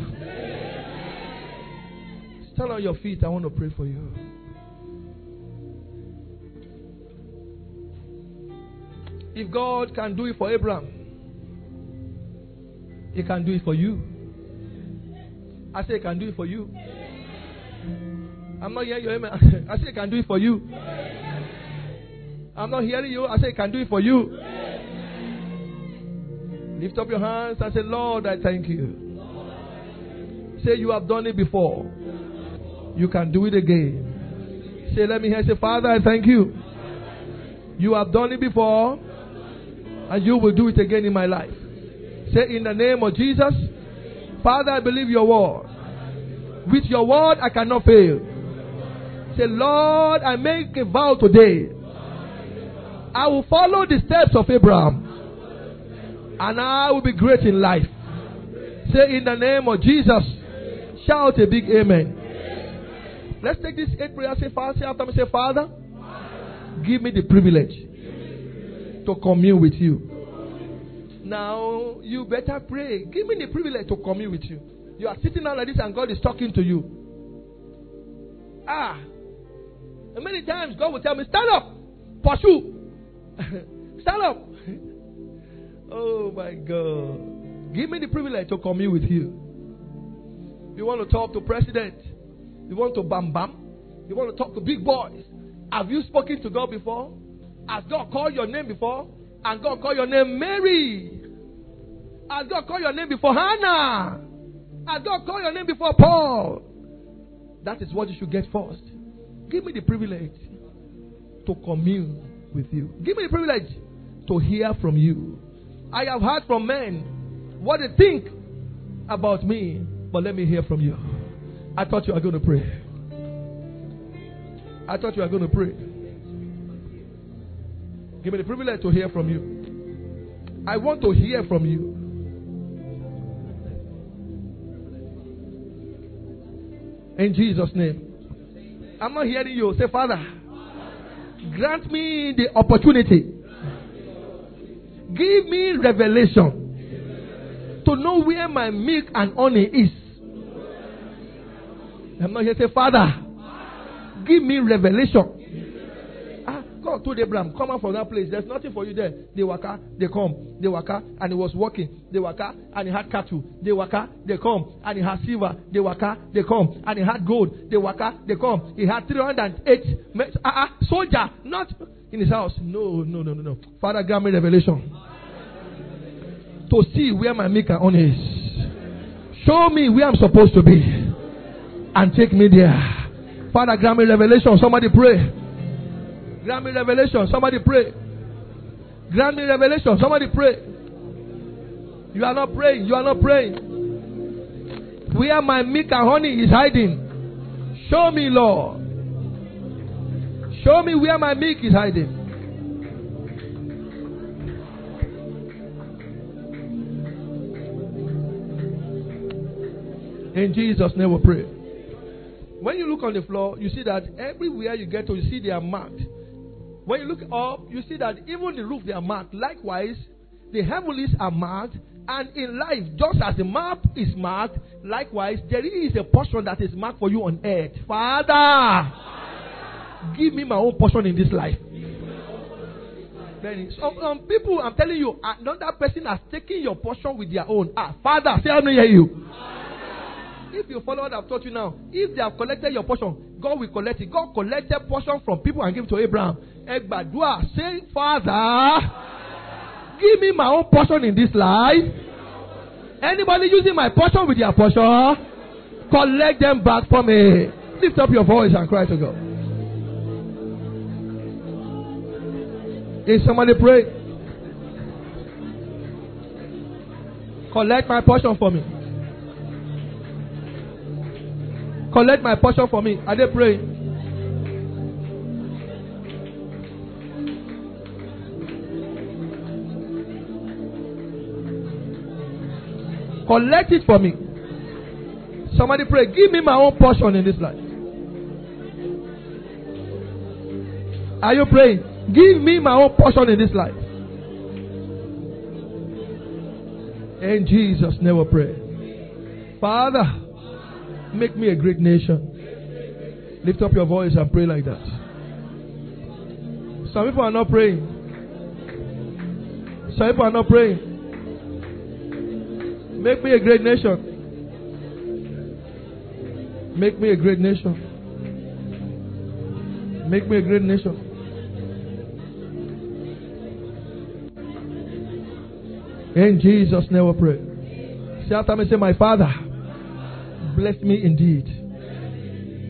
Stand on your feet. I want to pray for you. If God can do it for Abraham, He can do it for you. I say, He can do it for you. I'm not hearing you. Amen. I say, He can do it for you. I'm not hearing you. I say, He can do it for you. Lift up your hands and say, Lord, I thank you. Say, You have done it before. You can do it again. Say, Let me hear. Say, Father, I thank you. You have done it before and you will do it again in my life. Say, in the name of Jesus, Father, I believe your word. With your word, I cannot fail. Say, Lord, I make a vow today. I will follow the steps of Abraham. And I will be great in life. Say, in the name of Jesus, shout a big amen. Let's take this eight prayer. Say, Father, say after me, say, Father, give me the privilege to commune with you. Now, you better pray. Give me the privilege to commune with you. You are sitting down like this and God is talking to you. Ah. And many times God will tell me, stand up, pursue. stand up. oh my God. Give me the privilege to commune with you. You want to talk to president. You want to bam bam. You want to talk to big boys. Have you spoken to God before? Has God called your name before? And God called your name Mary. Has God called your name before Hannah? Has God called your name before Paul? That is what you should get first. Give me the privilege to commune with you. Give me the privilege to hear from you. I have heard from men what they think about me, but let me hear from you. I thought you were going to pray. I thought you were going to pray. Give me the privilege to hear from you. I want to hear from you. In Jesus' name. I'm not hearing you. Say, Father, grant me the opportunity. Give me revelation to know where my milk and honey is. I'm not here. Say, Father, give me revelation God told Abraham, come out from that place. There's nothing for you there. They waka, they come. They waka, and he was walking. They waka, and he had cattle. They waka, they come, and he had silver. They waka, they come, and he had gold. They waka, they come. He had 308 uh, uh, soldier, not in his house. No, no, no, no, no. Father, grant me revelation to see where my maker on is. Show me where I'm supposed to be, and take me there. Father, grant me revelation. Somebody pray. Grant me revelation. Somebody pray. Grant me revelation. Somebody pray. You are not praying. You are not praying. Where my milk and honey is hiding. Show me, Lord. Show me where my milk is hiding. In Jesus' name we pray. When you look on the floor, you see that everywhere you get to, you see they are marked. When you look up, you see that even the roof they are marked. Likewise, the heavens are marked. And in life, just as the map is marked, likewise, there is a portion that is marked for you on earth. Father, give me my own portion in this life. Some, some people, I'm telling you, another person has taken your portion with their own. Ah, Father, say, I don't hear you. If you follow what I've taught you now, if they have collected your portion, God will collect it. God collected portion from people and give it to Abraham. Egbadua, say, Father, give me my own portion in this life. Anybody using my portion with their portion, collect them back for me. Lift up your voice and cry to God. Is somebody pray? Collect my portion for me. Collect my portion for me. Are they praying? Collect it for me. Somebody pray. Give me my own portion in this life. Are you praying? Give me my own portion in this life. In Jesus' name we pray. Father, Make me a great nation. Lift up your voice and pray like that. Some people are not praying. Some people are not praying. Make me a great nation. Make me a great nation. Make me a great nation. In Jesus' name we pray. Say after me, say, My Father bless me indeed.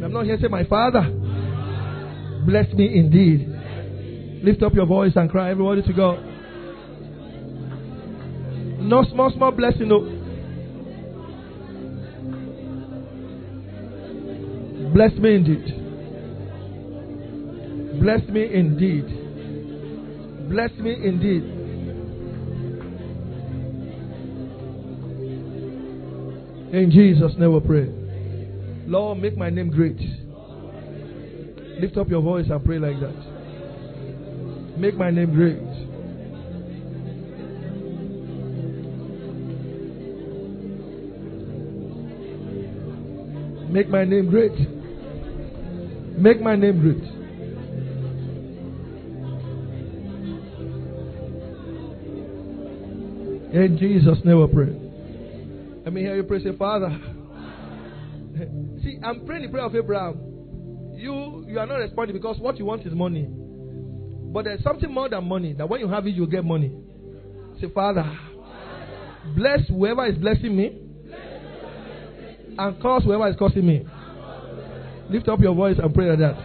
I'm not here to say, My Father, bless me indeed. Lift up your voice and cry, everybody to God. No small, small blessing, no. Bless me indeed. Bless me indeed. Bless me indeed. In Jesus' name we pray. Lord, make my name great. Lift up your voice and pray like that. Make my name great. Make my name great. Make my name great. In Jesus' name we pray. Let me hear you pray. Say, Father. See, I'm praying the prayer of Abraham. You you are not responding because what you want is money. But there's something more than money. That when you have it, you get money. Say, Father, bless whoever is blessing me, and curse whoever is cursing me. Lift up your voice and pray like that.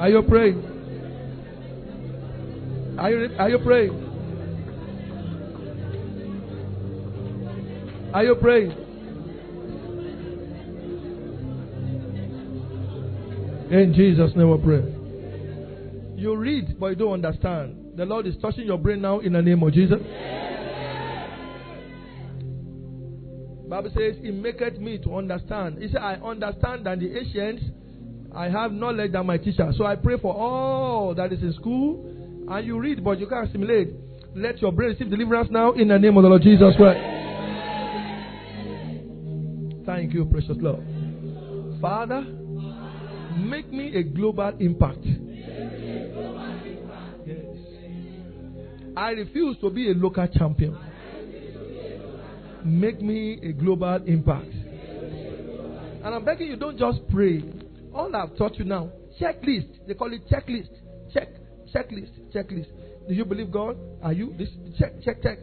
Are you praying? Are you, are you praying? Are you praying? In Jesus' name we pray. You read, but you don't understand. The Lord is touching your brain now in the name of Jesus. Bible says, He maketh me to understand. He said, I understand that the ancients, I have knowledge than my teacher. So I pray for all that is in school, and you read, but you can't assimilate. Let your brain receive deliverance now in the name of the Lord Jesus Christ. Thank you, precious Lord. Father, make me a global impact. I refuse to be a local champion. Make me a global impact. And I'm begging you, don't just pray. All I've taught you now, checklist. They call it checklist. Check checklist, checklist. Do you believe God? Are you? This check, check, check.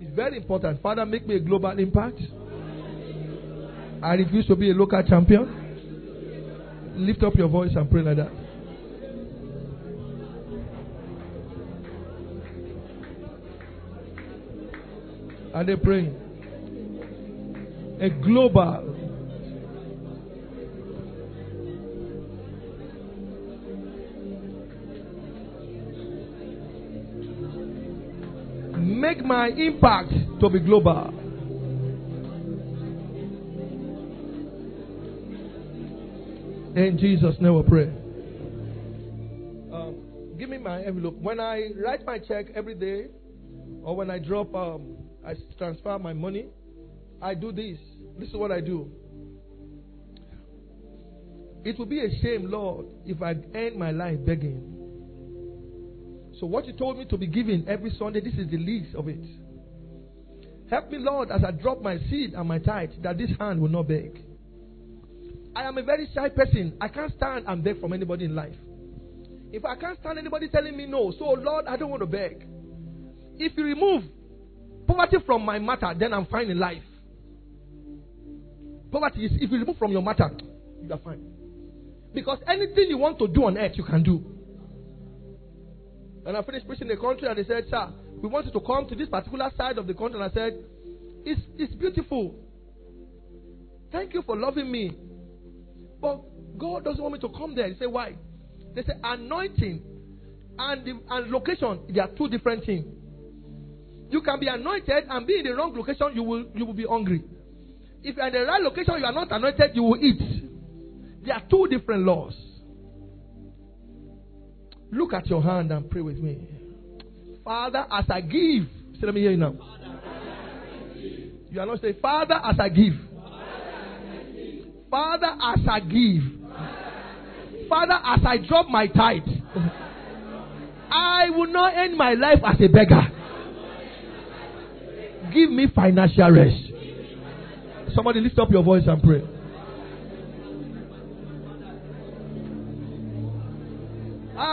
It's very important. Father, make me a global impact. I refuse to be a local champion. Lift up your voice and pray like that. Are they praying? A global make my impact to be global. In Jesus' name we pray. Um, give me my envelope. When I write my check every day, or when I drop, um, I transfer my money, I do this. This is what I do. It would be a shame, Lord, if I end my life begging. So, what you told me to be giving every Sunday, this is the least of it. Help me, Lord, as I drop my seed and my tithe, that this hand will not beg. I am a very shy person. I can't stand and beg from anybody in life. If I can't stand anybody telling me no, so Lord, I don't want to beg. If you remove poverty from my matter, then I'm fine in life. Poverty is if you remove from your matter, you are fine. Because anything you want to do on earth, you can do. And I finished preaching the country, and they said, Sir, we want you to come to this particular side of the country. And I said, It's, it's beautiful. Thank you for loving me. But God doesn't want me to come there. He said, Why? They said, Anointing and, the, and location, they are two different things. You can be anointed and be in the wrong location, you will, you will be hungry. If you are in the right location, you are not anointed, you will eat. There are two different laws. Look at your hand and pray with me. Father, as I give, say, let me hear you now. You are not saying, Father, as I give. Father, as I give. Father, as I drop my tithe. I will not end my life as a beggar. Give me financial rest. Somebody lift up your voice and pray.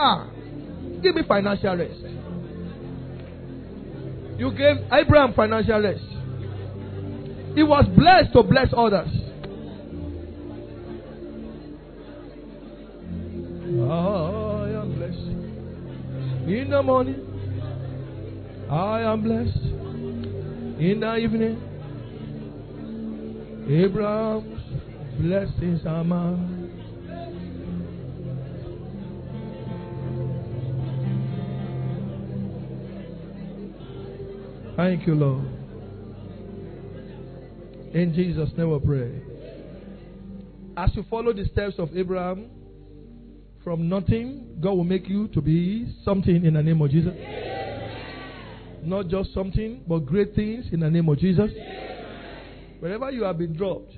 Ah, give me financial rest. You gave Abraham financial rest. He was blessed to bless others. I am blessed in the morning. I am blessed in the evening. Abraham's blessings are mine. Thank you, Lord. In Jesus' name we pray. As you follow the steps of Abraham, from nothing, God will make you to be something in the name of Jesus. Not just something, but great things in the name of Jesus. Wherever you have been dropped,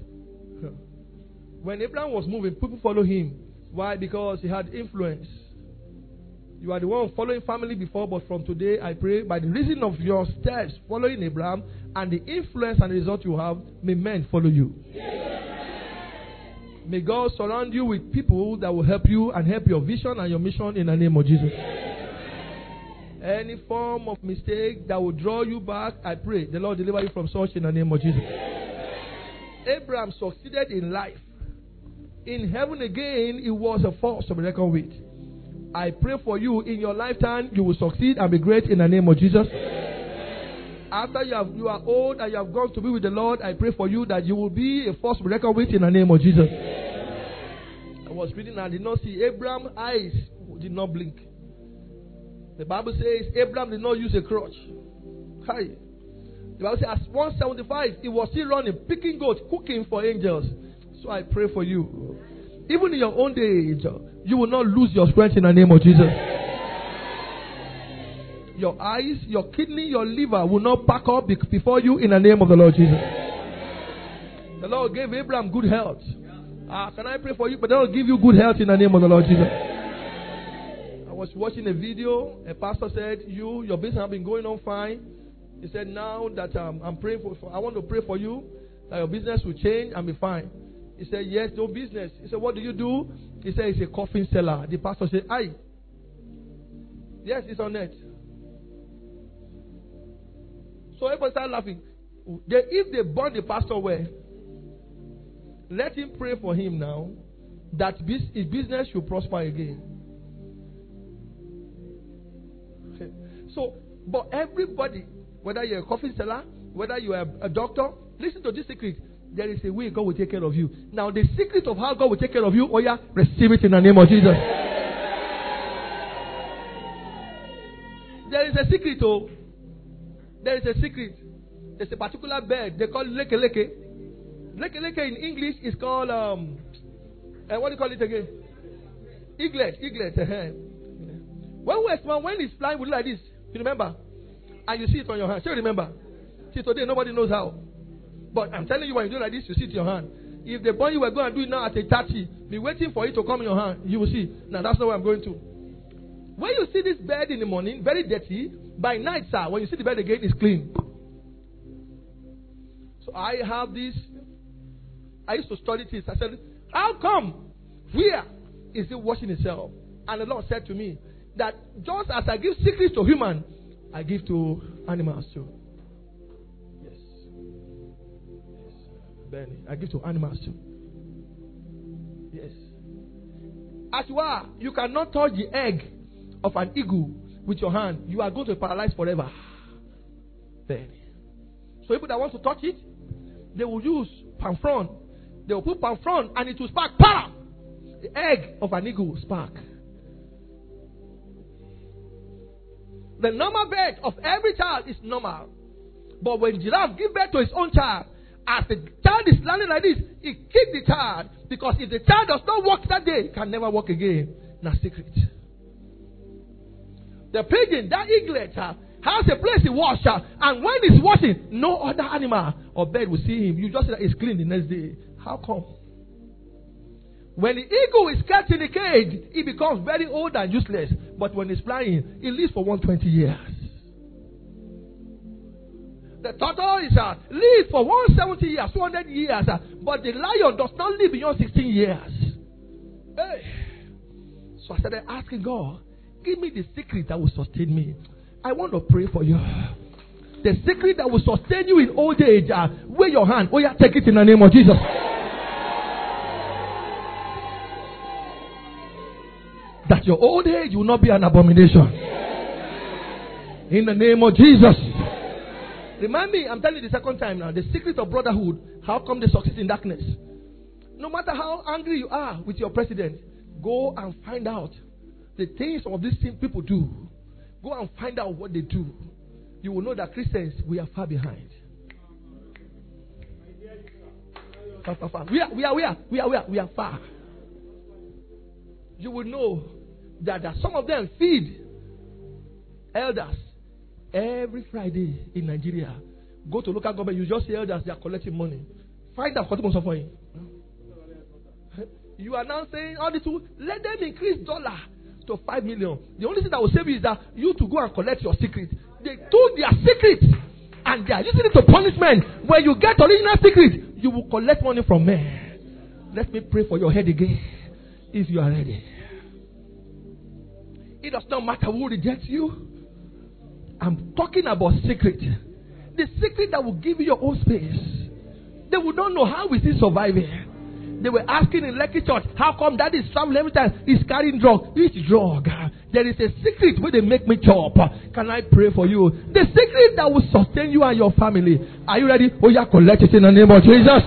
when Abraham was moving, people follow him. Why? Because he had influence. You are the one following family before, but from today, I pray by the reason of your steps following Abraham and the influence and result you have, may men follow you. May God surround you with people that will help you and help your vision and your mission in the name of Jesus. Any form of mistake that will draw you back, I pray the Lord deliver you from such in the name of Jesus. Abraham succeeded in life. In heaven again, it was a force to be reckoned with. I pray for you in your lifetime, you will succeed and be great in the name of Jesus. After you, have, you are old and you have gone to be with the Lord, I pray for you that you will be a force to be reckoned with in the name of Jesus. I was reading and I did not see Abraham's eyes did not blink. The Bible says Abraham did not use a crutch. Hi. The Bible says at 175, he was still running, picking goats, cooking for angels. So I pray for you. Even in your own age, you will not lose your strength in the name of Jesus. Your eyes, your kidney, your liver will not pack up before you in the name of the Lord Jesus. The Lord gave Abraham good health. Uh, can I pray for you? But the Lord give you good health in the name of the Lord Jesus. I was watching a video. A pastor said, "You, your business have been going on fine." He said, "Now that um, I'm praying for, for, I want to pray for you that your business will change and be fine." He said, Yes, no business. He said, What do you do? He said, It's a coffin seller. The pastor said, Aye. Yes, it's on net. So everybody started laughing. They, if they burn the pastor well, let him pray for him now that his business should prosper again. So, but everybody, whether you're a coffee seller, whether you are a doctor, listen to this secret. There is a way God will take care of you. Now, the secret of how God will take care of you, oh yeah, receive it in the name of Jesus. There is a secret, oh. There is a secret. There's a particular bird they call leke leke. Leke leke in English is called um, uh, what do you call it again? Eaglet, eaglet. Uh-huh. When we small, when it's flying, we like this. You remember? And you see it on your hand. Still remember? See today nobody knows how. But I'm telling you, when you do like this, you see it in your hand. If the boy you were going to do it now at a 30, be waiting for it to come in your hand. You will see. Now that's not where I'm going to. When you see this bed in the morning, very dirty, by night, sir, when you see the bed again, it's clean. So I have this. I used to study this. I said, How come? Where is it washing itself? And the Lord said to me that just as I give secrets to human, I give to animals too. I give to animals too. Yes. As you are, you cannot touch the egg of an eagle with your hand. You are going to paralyze forever. Benny. So people that want to touch it, they will use panfron. They will put panfron and it will spark. Pow! The egg of an eagle will spark. The normal birth of every child is normal. But when giraffe give birth to his own child, as the child is landing like this, he kick the child because if the child does not walk that day, he can never walk again. Now secret. The pigeon, that eaglet, uh, has a place to wash, uh, and when he's washing, no other animal or bird will see him. You just say that he's clean the next day. How come? When the eagle is kept in the cage, it becomes very old and useless. But when it's flying, it lives for 120 years. The tortoise uh, live for 170 years, 200 years. Uh, but the lion does not live beyond 16 years. Hey. So I started asking God, give me the secret that will sustain me. I want to pray for you. The secret that will sustain you in old age, uh, weigh your hand. Oh, yeah, take it in the name of Jesus. that your old age will not be an abomination. In the name of Jesus. Remind me, I'm telling you the second time now, the secret of brotherhood. How come they succeed in darkness? No matter how angry you are with your president, go and find out the things of these people do. Go and find out what they do. You will know that Christians, we are far behind. Far, far, far. We are, we are, we are, we are, we are, we are far. You will know that, that some of them feed elders every Friday in Nigeria. Go to local government, you just hear that they are collecting money. Find out what for you. You are now saying all this, let them increase dollar to 5 million. The only thing that will save you is that you to go and collect your secret. They took their secret and they are using it to punishment. When you get original secret, you will collect money from men. Let me pray for your head again if you are ready. It does not matter who rejects you. I'm talking about secret. The secret that will give you your own space. They will not know how is he surviving. They were asking in Lekki Church, how come that is traveling every time? He's carrying drug. Which drug? There is a secret where they make me chop. Can I pray for you? The secret that will sustain you and your family. Are you ready? Oh, yeah, collect it in the name of Jesus.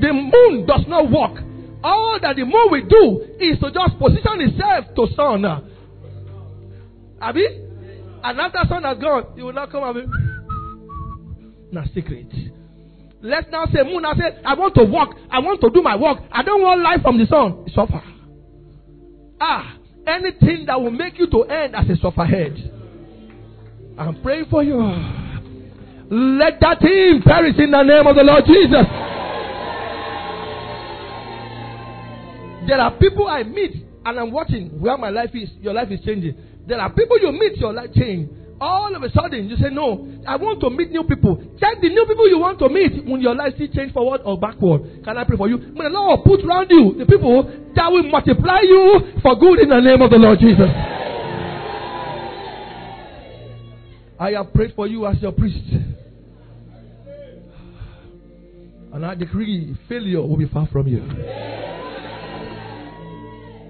The moon does not walk. All that the moon will do is to just position itself to sun. Abi? And after sun has gone, it will not come and be. Now secret. Let's now say, moon, I say, I want to walk. I want to do my work. I don't want light from the sun. Suffer. Ah, anything that will make you to end as a sufferhead. I'm praying for you. Let that thing perish in the name of the Lord Jesus. There are people I meet and I'm watching where my life is. Your life is changing. There are people you meet, your life change. All of a sudden, you say, No, I want to meet new people. Check the new people you want to meet when your life still change forward or backward. Can I pray for you? May the Lord put around you the people that will multiply you for good in the name of the Lord Jesus. I have prayed for you as your priest. And I decree failure will be far from you.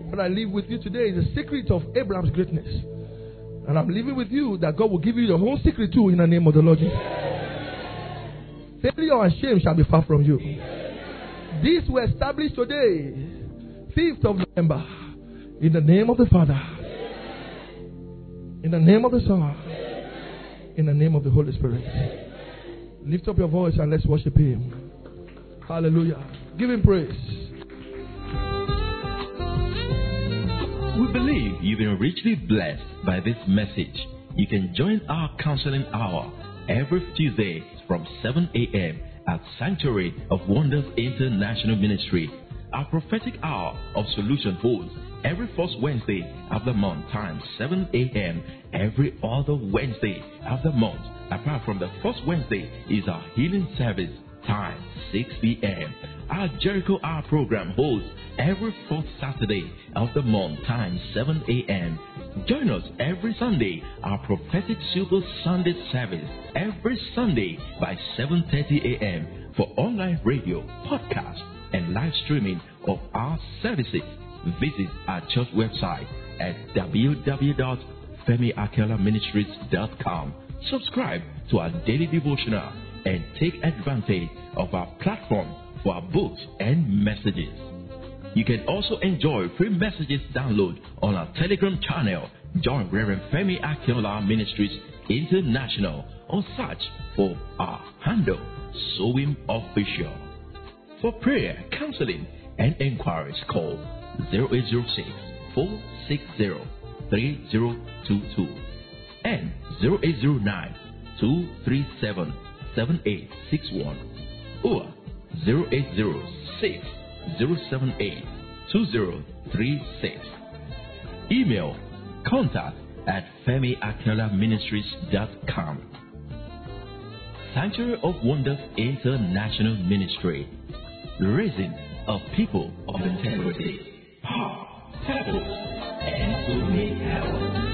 What I leave with you today is the secret of Abraham's greatness. And I'm leaving with you that God will give you the whole secret too in the name of the Lord Jesus. Failure and shame shall be far from you. These were established today, 5th of November, in the name of the Father, In the name of the Son. In the name of the Holy Spirit. Lift up your voice and let's worship Him. Hallelujah. Give Him praise. We believe you've been richly blessed by this message. You can join our counseling hour every Tuesday from 7 a.m. at Sanctuary of Wonders International Ministry. Our prophetic hour of solution holds every first Wednesday of the month, time 7 a.m. every other Wednesday of the month. Apart from the first Wednesday is our healing service, time 6 p.m. Our Jericho Hour program holds every fourth Saturday of the month, time 7 a.m. Join us every Sunday, our prophetic Super Sunday service, every Sunday by 7.30 a.m. for online radio, podcast, and live streaming of our services. Visit our church website at www.femiakinolaministries.com. Subscribe to our daily devotional and take advantage of our platform for our books and messages. You can also enjoy free messages download on our Telegram channel. Join Reverend Femi Akinola Ministries International or search for our handle, Sowim Official. For prayer, counseling, and inquiries, call 0806 460 3022 and 0809 237 7861 or 0806 Email contact at femiakinolaministries.com. Sanctuary of Wonders International Ministry, raising a people of integrity, power, purpose, and good.